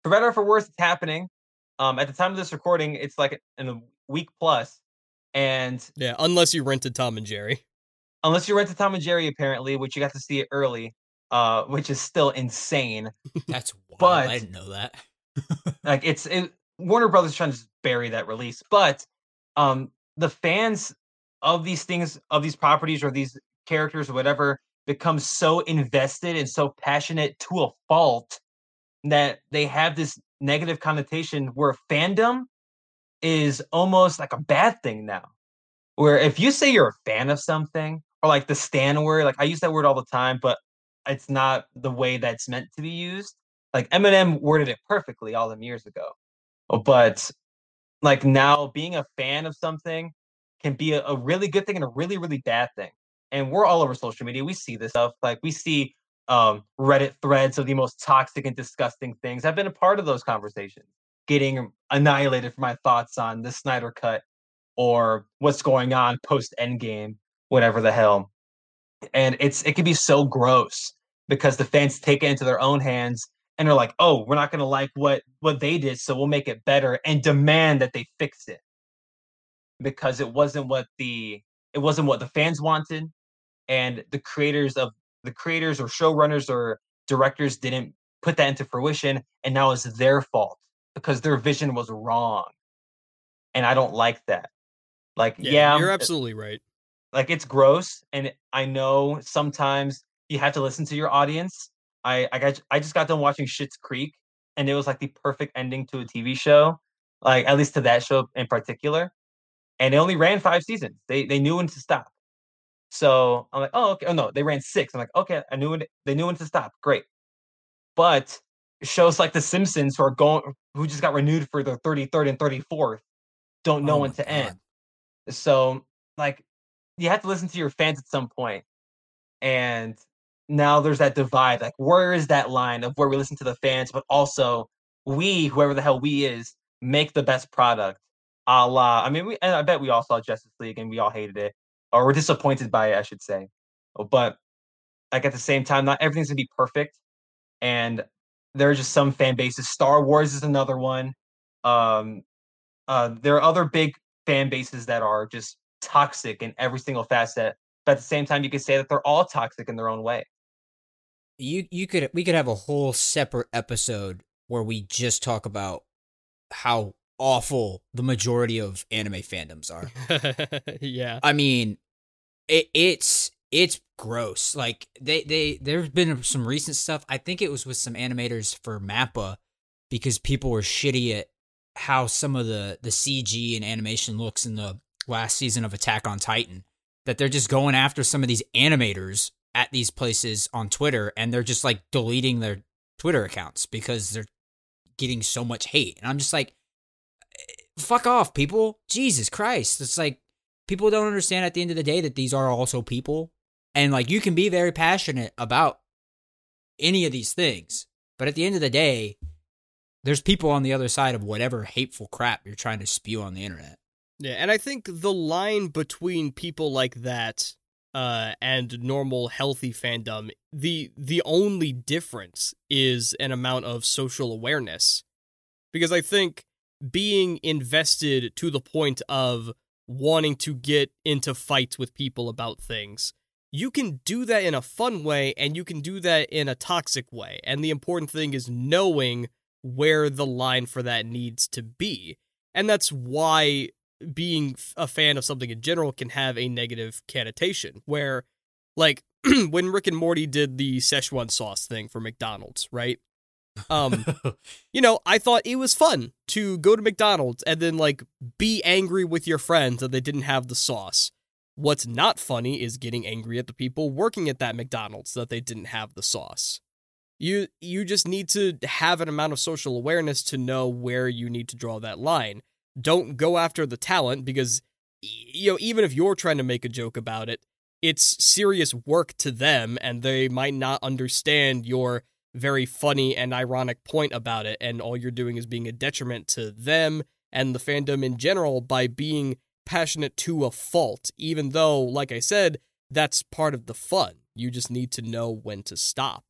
[SPEAKER 3] for better or for worse, it's happening. Um, at the time of this recording, it's like in a week plus, and
[SPEAKER 1] Yeah, unless you rented Tom and Jerry.
[SPEAKER 3] unless you rented Tom and Jerry, apparently, which you got to see it early, uh, which is still insane.
[SPEAKER 2] that's wild.
[SPEAKER 3] but-
[SPEAKER 2] I didn't know that.
[SPEAKER 3] Like it's it, Warner Brothers trying to bury that release, but um, the fans of these things, of these properties or these characters or whatever, become so invested and so passionate to a fault that they have this negative connotation where fandom is almost like a bad thing now. where if you say you're a fan of something or like the stan word, like I use that word all the time, but it's not the way that's meant to be used. Like Eminem worded it perfectly all them years ago. But like now being a fan of something can be a, a really good thing and a really, really bad thing. And we're all over social media. We see this stuff. Like we see um, Reddit threads of the most toxic and disgusting things. I've been a part of those conversations, getting annihilated for my thoughts on the Snyder Cut or what's going on post Endgame, whatever the hell. And it's it can be so gross because the fans take it into their own hands and they're like, "Oh, we're not going to like what what they did, so we'll make it better and demand that they fix it." Because it wasn't what the it wasn't what the fans wanted and the creators of the creators or showrunners or directors didn't put that into fruition and now it's their fault because their vision was wrong. And I don't like that. Like
[SPEAKER 1] Yeah,
[SPEAKER 3] yeah,
[SPEAKER 1] you're
[SPEAKER 3] I'm-
[SPEAKER 1] absolutely right.
[SPEAKER 3] Like it's gross and i know sometimes you have to listen to your audience. I i got i just got done watching Schitt's creek and it was like the perfect ending to a tv show like at least to that show in particular and it only ran five seasons. They they knew when to stop. So i'm like oh okay. Oh no they ran six. I'm like okay i knew when they knew when to stop. Great. But shows like the simpsons who are going who just got renewed for their 33rd and 34th don't know
[SPEAKER 2] Oh
[SPEAKER 3] when to
[SPEAKER 2] God.
[SPEAKER 3] end so like you have to listen to your fans at some point. And now there's that divide. Like, where is that line of where we listen to the fans, but also we, whoever the hell we is, make the best product. A la, I mean, we, and I bet we all saw Justice League and we all hated it, or we're disappointed by it, I should say. But like at the same time, not everything's gonna be perfect. And there are just some fan bases. Star Wars is another one. Um, uh, there are other big fan bases that are just toxic in every single facet. But at the same time, you could say that they're all toxic in their own way.
[SPEAKER 2] you you could we could have a whole separate episode where we just talk about how awful the majority of anime fandoms are.
[SPEAKER 1] yeah.
[SPEAKER 2] I mean, it, it's it's gross. Like they they there's been some recent stuff. I think it was with some animators for Mappa because people were shitty at how some of the the CG and animation looks in the last season of Attack on Titan. That they're just going after some of these animators at these places on Twitter and they're just like deleting their Twitter accounts because they're getting so much hate. And I'm just like eh, fuck off people. Jesus Christ. It's like people don't understand at the end of the day that these are also people and like you can be very passionate about any of these things but at the end of the day there's people on the other side of whatever hateful crap you're trying to spew on the internet
[SPEAKER 1] Yeah, and I think the line between people like that uh, and normal healthy fandom, the the only difference is an amount of social awareness. Because I think being invested to the point of wanting to get into fights with people about things, you can do that in a fun way and you can do that in a toxic way. And the important thing is knowing where the line for that needs to be. And that's why being a fan of something in general can have a negative connotation where like when Rick and Morty did the Szechuan sauce thing for McDonald's, right? Um you know, I thought it was fun to go to McDonald's and then like be angry with your friends that they didn't have the sauce. What's not funny is getting angry at the people working at that McDonald's that they didn't have the sauce. You you just need to have an amount of social awareness to know where you need to draw that line. Don't go after the talent because you know even if you're trying to make a joke about it, it's serious work to them and they might not understand your very funny and ironic point about it and all you're doing is being a detriment to them and the fandom in general by being passionate to a fault even though like I said that's part of the fun. You just need to know when to stop.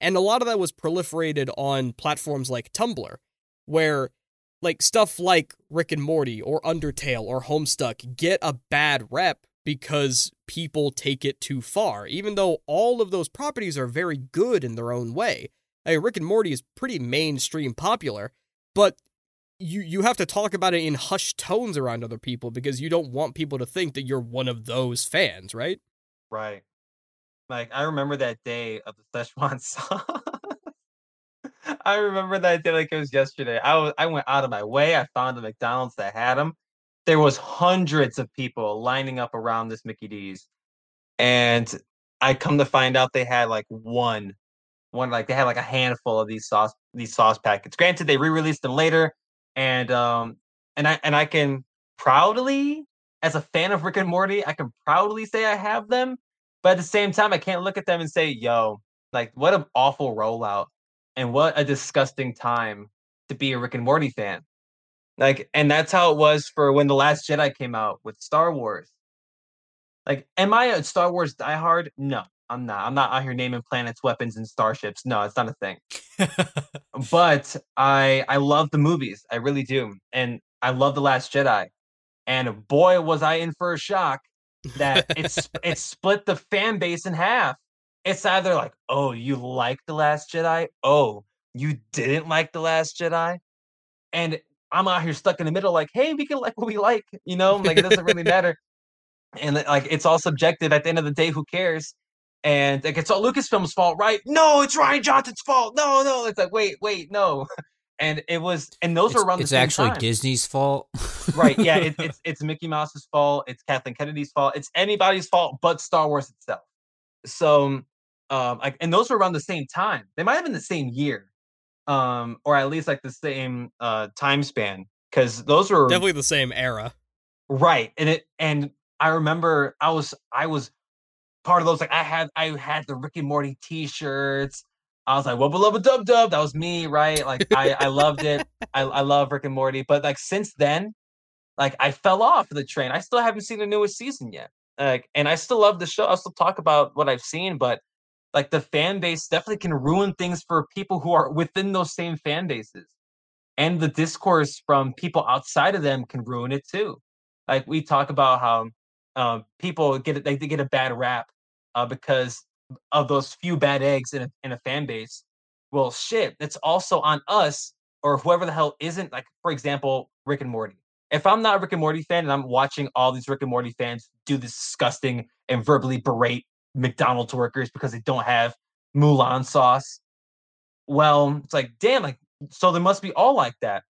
[SPEAKER 1] And a lot of that was proliferated on platforms like Tumblr, where like stuff like Rick and Morty or Undertale or Homestuck get a bad rep because people take it too far, even though all of those properties are very good in their own way. Hey, Rick and Morty is pretty mainstream popular, but you you have to talk about it in hushed tones around other people because you don't want people to think that you're one of those fans, right?
[SPEAKER 3] Right. Like I remember that day of the Szechuan sauce. I remember that day like it was yesterday. I was I went out of my way. I found a McDonald's that had them, there was hundreds of people lining up around this Mickey D's, and I come to find out they had like one, one like they had like a handful of these sauce these sauce packets. Granted, they re-released them later, and um and I and I can proudly, as a fan of Rick and Morty, I can proudly say I have them. But at the same time, I can't look at them and say, "Yo, like what an awful rollout, and what a disgusting time to be a Rick and Morty fan." Like, and that's how it was for when the Last Jedi came out with Star Wars. Like, am I a Star Wars diehard? No, I'm not. I'm not out here naming planets, weapons, and starships. No, it's not a thing. but I I love the movies. I really do, and I love the Last Jedi. And boy, was I in for a shock that it's it split the fan base in half. It's either like, oh, you like the Last Jedi, oh, you didn't like the Last Jedi, and I'm out here stuck in the middle, like, hey, we can like what we like, you know, like it doesn't really matter. And like it's all subjective. At the end of the day, who cares? And like it's all Lucasfilm's fault, right? No, it's Rian Johnson's fault. No, no, it's like wait, wait, no. And it was, and those
[SPEAKER 2] it's,
[SPEAKER 3] were around the
[SPEAKER 2] It's actually
[SPEAKER 3] time.
[SPEAKER 2] Disney's fault.
[SPEAKER 3] right? Yeah, it, it's it's Mickey Mouse's fault. It's Kathleen Kennedy's fault. It's anybody's fault but Star Wars itself. So, um, like, and those were around the same time. They might have been the same year, um, or at least like the same uh time span, because those were
[SPEAKER 1] Definitely the same era.
[SPEAKER 3] right. And it and I remember I was I was part of those. Like I had I had the Rick and Morty T-shirts. I was like, "Wubba lubba dub dub." That was me, right? Like I I loved it. I I love Rick and Morty. But like since then, like I fell off the train. I still haven't seen the newest season yet. Like, and I still love the show. I still talk about what I've seen, but like the fan base definitely can ruin things for people who are within those same fan bases. And the discourse from people outside of them can ruin it too. Like we talk about how um, people get they, they get a bad rap uh, because of those few bad eggs in a, in a fan base. Well, shit, it's also on us or whoever the hell isn't. Like for example, Rick and Morty. If I'm not a Rick and Morty fan and I'm watching all these Rick and Morty fans do this disgusting and verbally berate McDonald's workers because they don't have Mulan sauce, well, it's like damn, like so they must be all like that.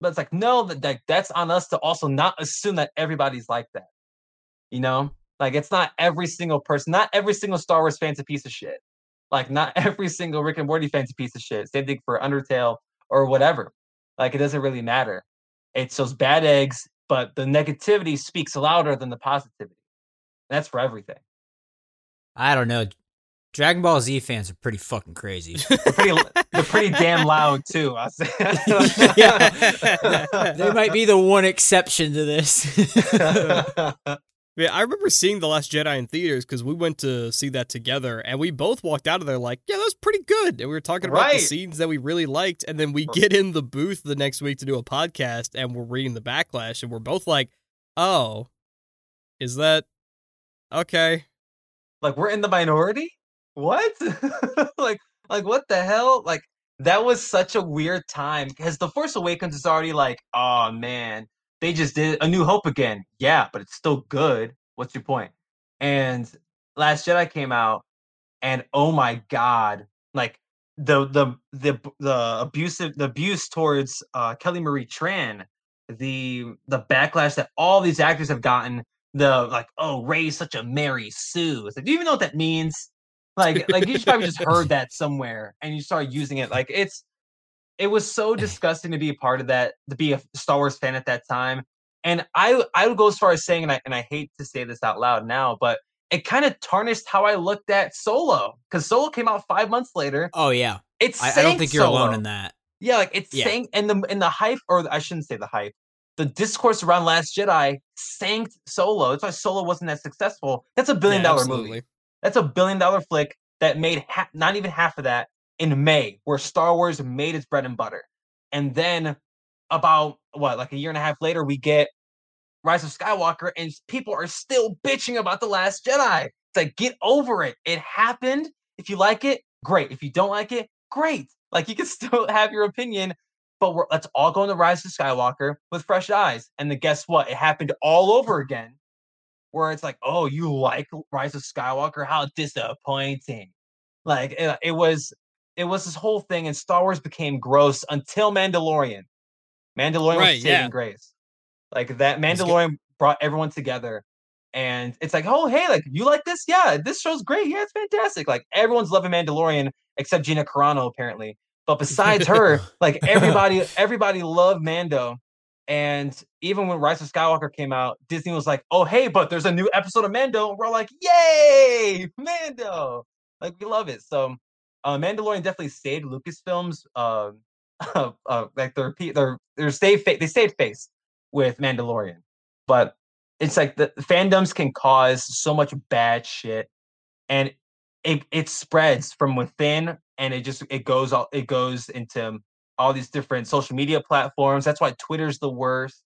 [SPEAKER 3] But it's like no, that, that that's on us to also not assume that everybody's like that. You know, like it's not every single person, not every single Star Wars fan's a piece of shit. Like not every single Rick and Morty fan's a piece of shit. Same thing for Undertale or whatever. Like it doesn't really matter. It's those bad eggs, but the negativity speaks louder than the positivity. That's for everything.
[SPEAKER 2] I don't know. Dragon Ball Z fans are pretty fucking crazy.
[SPEAKER 3] They're pretty, they're pretty damn loud too. I say.
[SPEAKER 2] they might be the one exception to this.
[SPEAKER 1] Yeah, I remember seeing The Last Jedi in theaters because we went to see that together, and we both walked out of there like, yeah, that was pretty good. And we were talking about the scenes that we really liked, and then we get in the booth the next week to do a podcast, and we're reading the backlash, and we're both like, oh, is that okay?
[SPEAKER 3] Like we're in the minority? What? Like like what the hell? Like that was such a weird time because the force awakens is already like oh man they just did a new hope again. Yeah but it's still good. What's your point? and last jedi came out and oh my god like the the the the abusive the abuse towards uh kelly marie tran the the backlash that all these actors have gotten the like, oh, Rey's such a Mary Sue. It's like, do you even know what that means? Like, like you just probably just heard that somewhere and you started using it. Like, it's it was so disgusting to be a part of that, to be a Star Wars fan at that time. And I I would go as far as saying, and I and I hate to say this out loud now, but it kind of tarnished how I looked at Solo because Solo came out five months later.
[SPEAKER 2] oh yeah,
[SPEAKER 3] It's
[SPEAKER 2] I, I don't think you're alone in that.
[SPEAKER 3] yeah, like it's
[SPEAKER 2] Yeah.
[SPEAKER 3] saying and the and the hype, or I shouldn't say the hype. The discourse around Last Jedi sank Solo. That's why Solo wasn't that successful. That's a billion
[SPEAKER 1] Yeah,
[SPEAKER 3] dollar
[SPEAKER 1] absolutely.
[SPEAKER 3] movie. That's a billion dollar flick that made ha- not even half of that in May, where Star Wars made its bread and butter. And then about what, like a year and a half later, we get Rise of Skywalker, and people are still bitching about the Last Jedi. It's like get over it. It happened. If you like it, great. If you don't like it, great. Like you can still have your opinion, but we're, let's all go on the Rise of Skywalker with fresh eyes. And then guess what? It happened all over again, where it's like, oh, you like Rise of Skywalker? How disappointing! Like it, it was, it was this whole thing, and Star Wars became gross until Mandalorian. Mandalorian
[SPEAKER 1] Right,
[SPEAKER 3] was saving
[SPEAKER 1] yeah.
[SPEAKER 3] grace. Like that Mandalorian brought everyone together. And it's like, oh hey, like you like this? Yeah, this show's great. Yeah, it's fantastic. Like everyone's loving Mandalorian except Gina Carano, apparently. But besides her, like everybody, everybody loved Mando. And even when Rise of Skywalker came out, Disney was like, "Oh, hey, but there's a new episode of Mando." And we're like, "Yay, Mando!" Like we love it. So, uh, Mandalorian definitely stayed Lucasfilms. Uh, uh, uh, like they're they're they're stay fa- they stayed face with Mandalorian, but it's like the fandoms can cause so much bad shit, and it it spreads from within, and it just it goes all it goes into all these different social media platforms. That's why Twitter's the worst.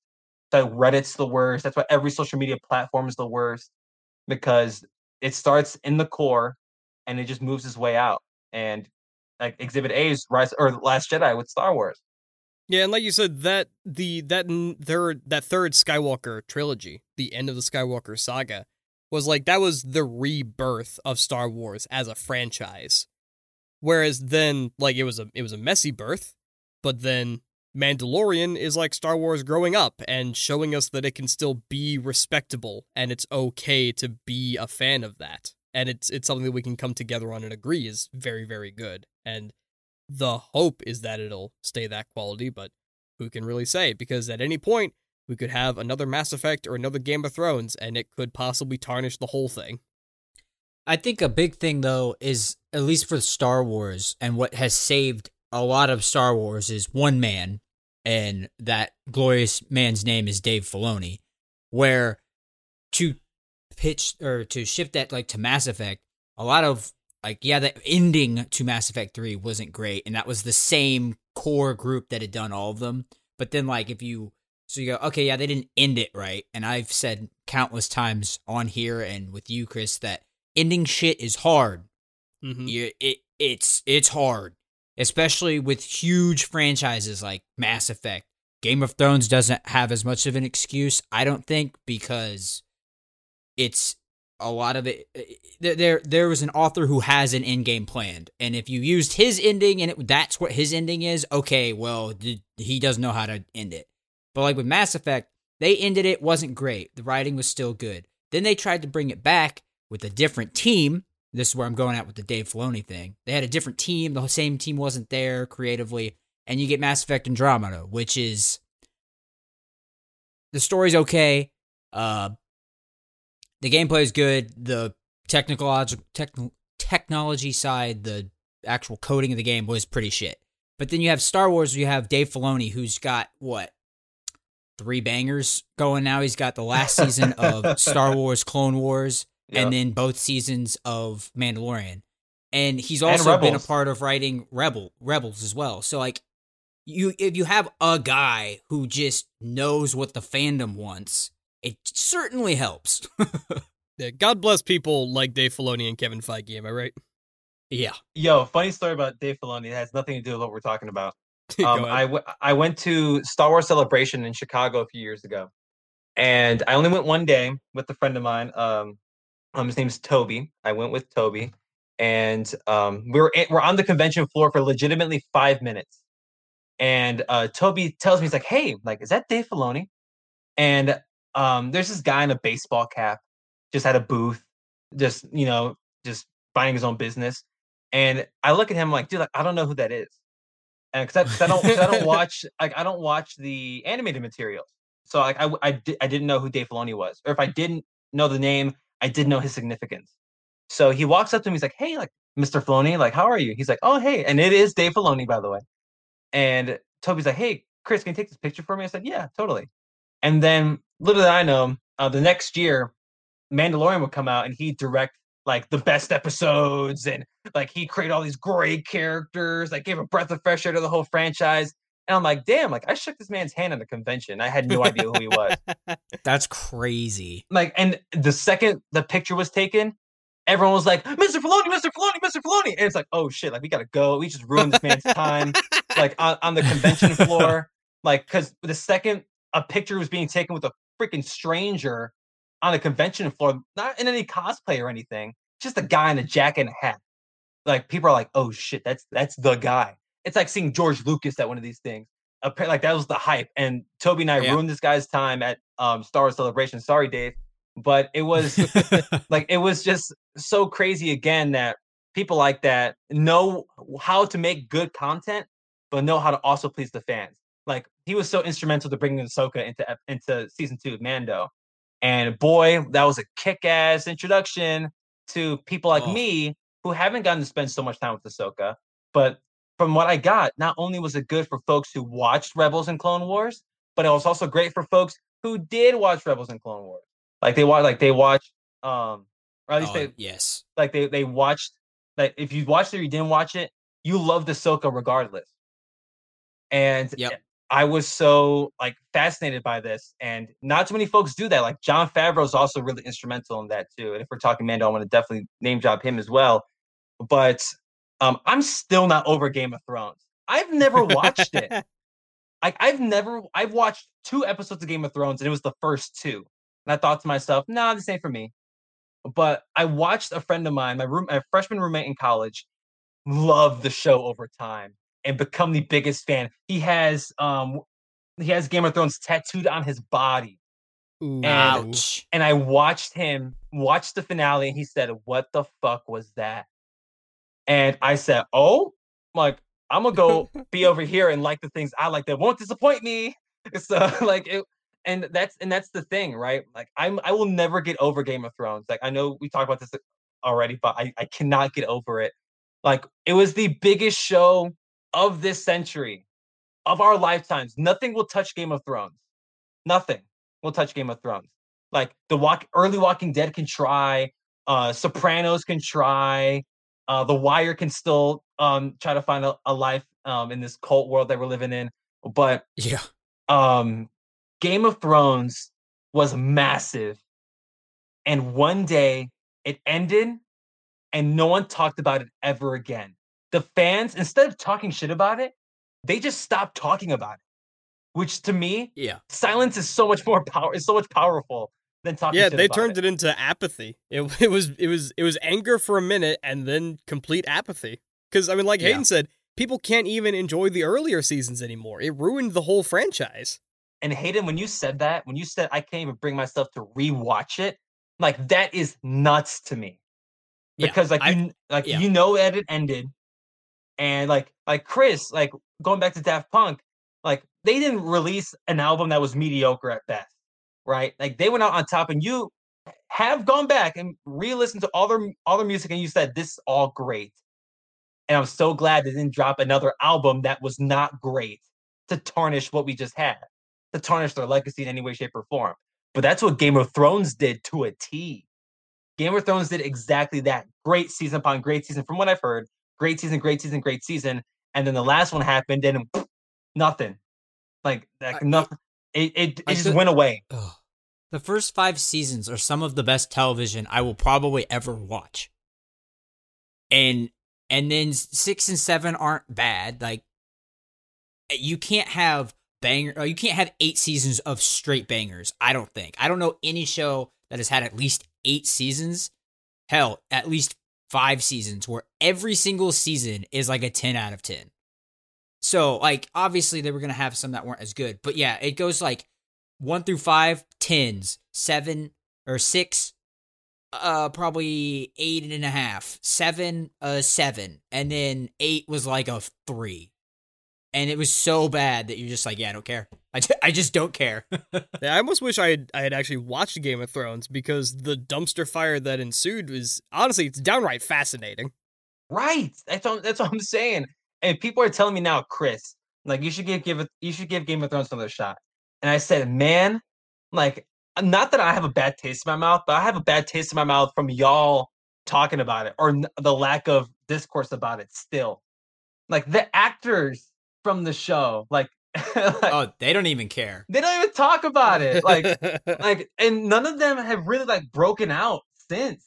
[SPEAKER 3] That Reddit's the worst. That's why every social media platform is the worst because it starts in the core and it just moves its way out. And like Exhibit A's Rise or Last Jedi with Star Wars.
[SPEAKER 1] Yeah, and like you said, that the that third that third Skywalker trilogy, the end of the Skywalker saga, was like that was the rebirth of Star Wars as a franchise. Whereas then, like it was a it was a messy birth, but then Mandalorian is like Star Wars growing up and showing us that it can still be respectable and it's okay to be a fan of that. And it's it's something that we can come together on and agree is very very good. And the hope is that it'll stay that quality, but who can really say? Because at any point we could have another Mass Effect or another Game of Thrones and it could possibly tarnish the whole thing.
[SPEAKER 2] I think a big thing though is at least for Star Wars and what has saved a lot of Star Wars is one man, and that glorious man's name is Dave Filoni. Where to pitch or to shift that like to Mass Effect, a lot of like yeah, the ending to Mass Effect Three wasn't great, and that was the same core group that had done all of them. But then like if you so you go okay, yeah, they didn't end it right, and I've said countless times on here and with you, Chris, that ending shit is hard.
[SPEAKER 1] Mm-hmm.
[SPEAKER 2] You, it it's it's hard especially with huge franchises like Mass Effect. Game of Thrones doesn't have as much of an excuse, I don't think, because it's a lot of it. There, there was an author who has an end game planned, and if you used his ending and it, that's what his ending is, okay, well, he doesn't know how to end it. But like with Mass Effect, they ended it wasn't great. The writing was still good. Then they tried to bring it back with a different team, this is where I'm going at with the Dave Filoni thing. They had a different team. The same team wasn't there creatively, and you get Mass Effect Andromeda, which is the story's okay. Uh, the gameplay is good. The technical techn- technology side, the actual coding of the game was pretty shit. But then you have Star Wars. You have Dave Filoni, who's got what three bangers going now. He's got the last season of Star Wars Clone Wars
[SPEAKER 3] Yep.
[SPEAKER 2] and then both seasons of Mandalorian. And he's also been a part of writing Rebel Rebels as well. So like you if you have a guy who just knows what the fandom wants, it certainly helps.
[SPEAKER 1] Yeah, God bless people like Dave Filoni and Kevin Feige. Am I right?
[SPEAKER 2] yeah.
[SPEAKER 3] Yo, funny story about Dave Filoni. It has nothing to do with what we're talking about. Um. I, w- I went to Star Wars Celebration in Chicago a few years ago, and I only went one day with a friend of mine. Um, um his name's Toby. I went with Toby, and um, we were we're on the convention floor for legitimately five minutes. And uh, Toby tells me he's like, "Hey, like, is that Dave Filoni?" And um, there's this guy in a baseball cap, just had a booth, just you know, just buying his own business. And I look at him like, dude, like, I don't know who that is and because I, 'cause I don't I don't watch like I don't watch the animated material, so like I I, di- I didn't know who Dave Filoni was, or if I didn't know the name, I didn't know his significance. So he walks up to me, he's like, "Hey, like Mr. Filoni, like how are you?" He's like, "Oh, hey," and it is Dave Filoni, by the way. And Toby's like, "Hey, Chris, can you take this picture for me?" I said, "Yeah, totally." And then little did I know, uh, the next year, Mandalorian would come out and he'd direct like the best episodes and like he created all these great characters, like gave a breath of fresh air to the whole franchise. And I'm like, damn, like I shook this man's hand at the convention. I had no idea who he was.
[SPEAKER 2] That's crazy.
[SPEAKER 3] Like, and the second the picture was taken, everyone was like, Mr. Filoni, Mr. Filoni, Mr. Filoni. And it's like, oh shit, like we gotta go. We just ruined this man's time, like on, on the convention floor. Like, cause the second a picture was being taken with a freaking stranger on the convention floor, not in any cosplay or anything, just a guy in a jacket and a hat. Like people are like, oh shit, that's that's the guy. It's like seeing George Lucas at one of these things. Apparently, like that was the hype, and Toby and I
[SPEAKER 2] Yeah.
[SPEAKER 3] ruined this guy's time at um Star Wars Celebration. Sorry, Dave, but it was like it was just so crazy again that people like that know how to make good content, but know how to also please the fans. Like he was so instrumental to bringing Ahsoka into into season two of Mando, and boy, that was a kick-ass introduction to people like
[SPEAKER 2] Oh.
[SPEAKER 3] me who haven't gotten to spend so much time with Ahsoka. But from what I got, not only was it good for folks who watched Rebels and Clone Wars, but it was also great for folks who did watch Rebels and Clone Wars. Like they watch, like they watched, um, or at least
[SPEAKER 2] Oh,
[SPEAKER 3] they
[SPEAKER 2] yes.
[SPEAKER 3] like they they watched. Like if you watched it or you didn't watch it, you loved Ahsoka regardless. And
[SPEAKER 2] Yep.
[SPEAKER 3] I was so like fascinated by this, and not too many folks do that. Like Jon Favreau is also really instrumental in that too. And if we're talking Mando, I want to definitely name drop him as well. But um, I'm still not over Game of Thrones. I've never watched it. Like I've never I've watched two episodes of Game of Thrones and it was the first two. And I thought to myself, nah, this ain't for me. But I watched a friend of mine, my room my freshman roommate in college, love the show over time and become the biggest fan. He has um he has Game of Thrones tattooed on his body.
[SPEAKER 1] Ooh.
[SPEAKER 3] And-
[SPEAKER 2] Ouch.
[SPEAKER 3] And I watched him watch the finale and he said, What the fuck was that? And I said, Oh, like I'm gonna go be over here and like the things I like that won't disappoint me. So like it and that's and that's the thing, right? Like I'm I will never get over Game of Thrones. Like I know we talked about this already, but I, I cannot get over it. Like it was the biggest show of this century, of our lifetimes. Nothing will touch Game of Thrones. Nothing will touch Game of Thrones. Like the walk early Walking Dead can try, uh Sopranos can try, uh The Wire can still um try to find a, a life um in this cult world that we're living in. But
[SPEAKER 2] Yeah.
[SPEAKER 3] um Game of Thrones was massive. And one day it ended and no one talked about it ever again. The fans, instead of talking shit about it, they just stopped talking about it. Which to me,
[SPEAKER 2] Yeah.
[SPEAKER 3] silence is so much more power is so much powerful than talking
[SPEAKER 1] yeah,
[SPEAKER 3] shit
[SPEAKER 1] they
[SPEAKER 3] about
[SPEAKER 1] turned it. into apathy. It, it was it was it was anger for a minute and then complete apathy. Because I mean, like
[SPEAKER 2] Yeah.
[SPEAKER 1] Hayden said, people can't even enjoy the earlier seasons anymore. It ruined the whole franchise.
[SPEAKER 3] And Hayden, when you said that, when you said I can't even bring myself to rewatch it, like that is nuts to me.
[SPEAKER 2] Yeah,
[SPEAKER 3] because like
[SPEAKER 2] I-
[SPEAKER 3] you like
[SPEAKER 2] yeah.
[SPEAKER 3] you know that it ended, and like like Chris, like going back to Daft Punk, like they didn't release an album that was mediocre at best, right? Like they went out on top, and you have gone back and re-listened to all their all their music, and you said this is all great. And I'm so glad they didn't drop another album that was not great to tarnish what we just had, to tarnish their legacy in any way, shape, or form. But that's what Game of Thrones did to a T. Game of Thrones did exactly that. Great season upon great season, from what I've heard. Great season, great season, great season. And then the last one happened, and nothing. Like, like
[SPEAKER 2] I-
[SPEAKER 3] nothing. It it, it
[SPEAKER 2] I
[SPEAKER 3] just went away.
[SPEAKER 2] Ugh. The first five seasons are some of the best television I will probably ever watch. And and then six and seven aren't bad. Like eh, you can't have banger uh, you can't have eight seasons of straight bangers, I don't think. I don't know any show that has had at least eight seasons. Hell, at least five seasons where every single season is like a 10 out of 10. So, like, obviously they were going to have some that weren't as good. But yeah, it goes like one through five, tens, seven or six, uh, probably eight and a half, seven, uh, seven, and then eight was like a three, and it was so bad that you're just like, yeah, I don't care. I, ju- I just don't care.
[SPEAKER 1] Yeah, I almost wish I had I had actually watched Game of Thrones because the dumpster fire that ensued was honestly it's downright fascinating.
[SPEAKER 3] Right. That's what, that's what I'm saying. And people are telling me now, Chris, like you should give give it you should give Game of Thrones another shot. And I said, man, like not that I have a bad taste in my mouth, but I have a bad taste in my mouth from y'all talking about it or n- the lack of discourse about it still. Like the actors from the show, like, like,
[SPEAKER 2] oh, they don't even care.
[SPEAKER 3] they don't even talk about it. Like like and none of them have really like broken out since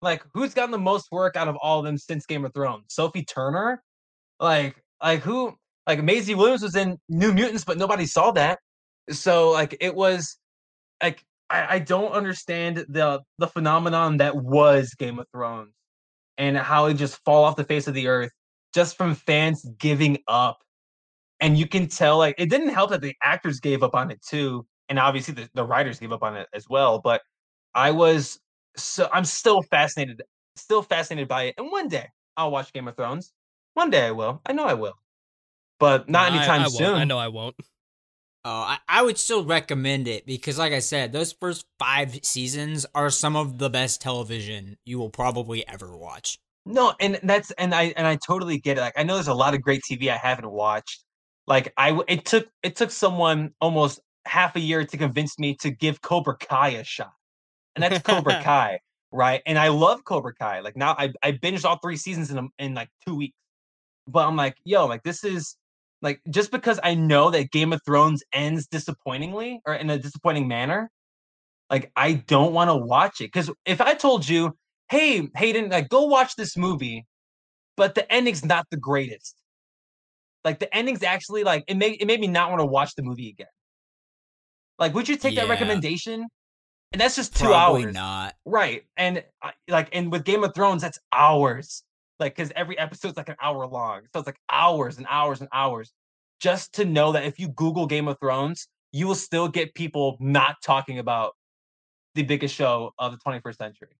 [SPEAKER 3] like who's gotten the most work out of all of them since game of thrones sophie turner like like who like Maisie Williams was in New Mutants, but nobody saw that. So like it was like I, I don't understand the the phenomenon that was Game of Thrones and how it just fall off the face of the earth just from fans giving up. And you can tell like it didn't help that the actors gave up on it too, and obviously the, the writers gave up on it as well. But I was so I'm still fascinated, still fascinated by it. And one day I'll watch Game of Thrones. One day I will. I know I will, but not
[SPEAKER 1] I-
[SPEAKER 3] anytime
[SPEAKER 1] I won't.
[SPEAKER 3] soon.
[SPEAKER 1] I know I won't.
[SPEAKER 2] Oh, I, I would still recommend it because, like I said, those first five seasons are some of the best television you will probably ever watch.
[SPEAKER 3] No, and that's and I and I totally get it. Like I know there's a lot of great TV I haven't watched. Like I it took it took someone almost half a year to convince me to give Cobra Kai a shot. And that's Cobra Kai, right? And I love Cobra Kai. Like now I I binged all three seasons in a, in like 2 weeks. But I'm like, yo, like this is like just because I know that Game of Thrones ends disappointingly or in a disappointing manner, like I don't want to watch it cuz if I told you hey hayden like go watch this movie but the ending's not the greatest like the ending's actually like it made it made me not want to watch the movie again. Like would you take that recommendation? And that's just two
[SPEAKER 2] Probably
[SPEAKER 3] hours.
[SPEAKER 2] not.
[SPEAKER 3] right and like and with game of thrones that's hours. Like because every episode's like an hour long. So it's like hours and hours and hours just to know that if you google game of thrones you will still get people not talking about the biggest show of the 21st century.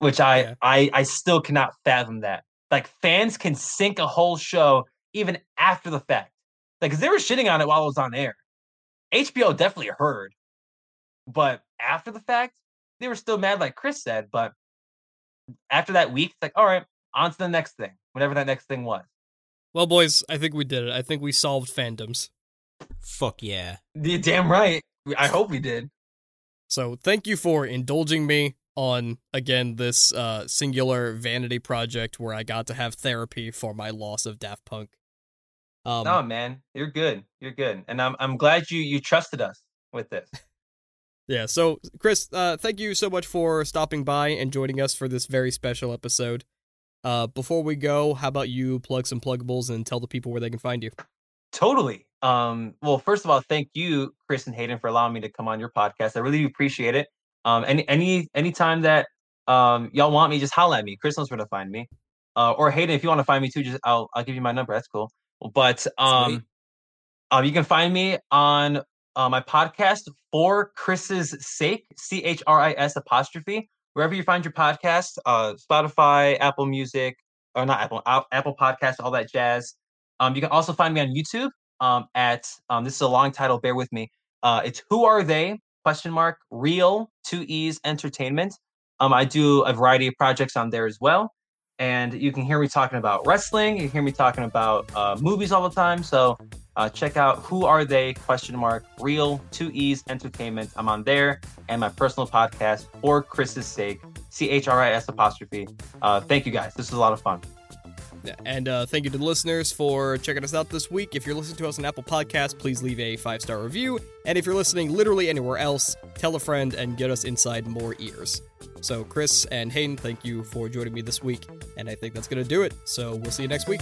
[SPEAKER 3] Which I
[SPEAKER 1] Yeah.
[SPEAKER 3] I I still cannot fathom that. Like fans can sink a whole show even after the fact. Like 'cause they were shitting on it while it was on air. HBO definitely heard, but after the fact, they were still mad, like Chris said. But after that week, it's like, all right, on to the next thing, whatever that next thing was.
[SPEAKER 1] Well, boys, I think we did it. I think we solved fandoms.
[SPEAKER 2] Fuck yeah.
[SPEAKER 3] you damn right. I hope we did.
[SPEAKER 1] So thank you for indulging me on again this uh, singular vanity project where I got to have therapy for my loss of Daft Punk. Um,
[SPEAKER 3] no, man, you're good. You're good, and I'm I'm glad you you trusted us with this.
[SPEAKER 1] Yeah, so Chris, uh, thank you so much for stopping by and joining us for this very special episode. Uh, before we go, how about you plug some pluggables and tell the people where they can find you?
[SPEAKER 3] Totally. Um, well, first of all, thank you, Chris and Hayden, for allowing me to come on your podcast. I really do appreciate it. Um, any any anytime that um y'all want me, just holla at me. Chris knows where to find me. Uh, or Hayden, if you want to find me too, just I'll I'll give you my number. That's cool. But um,
[SPEAKER 2] Sweet.
[SPEAKER 3] um, you can find me on uh, my podcast for Chris's sake, C H R I S apostrophe, wherever you find your podcast, uh, Spotify, Apple Music, or not Apple, Apple Podcast, all that jazz. Um, you can also find me on YouTube um, at um, this is a long title. Bear with me. Uh, it's Who Are They? Question mark Real Two E's Entertainment. Um, I do a variety of projects on there as well, and you can hear me talking about wrestling. You can hear me talking about uh, movies all the time. So uh, check out Who Are They? Question mark Real Two E's Entertainment. I'm on there, and my personal podcast for Chris's sake. C H R I S apostrophe. Uh, thank you guys. This was a lot of fun.
[SPEAKER 1] And uh, thank you to the listeners for checking us out this week. If you're listening to us on Apple Podcasts, please leave a five star review. And if you're listening literally anywhere else, tell a friend and get us inside more ears. So, Chris and Hayden, thank you for joining me this week. And I think that's going to do it. So, we'll see you next week.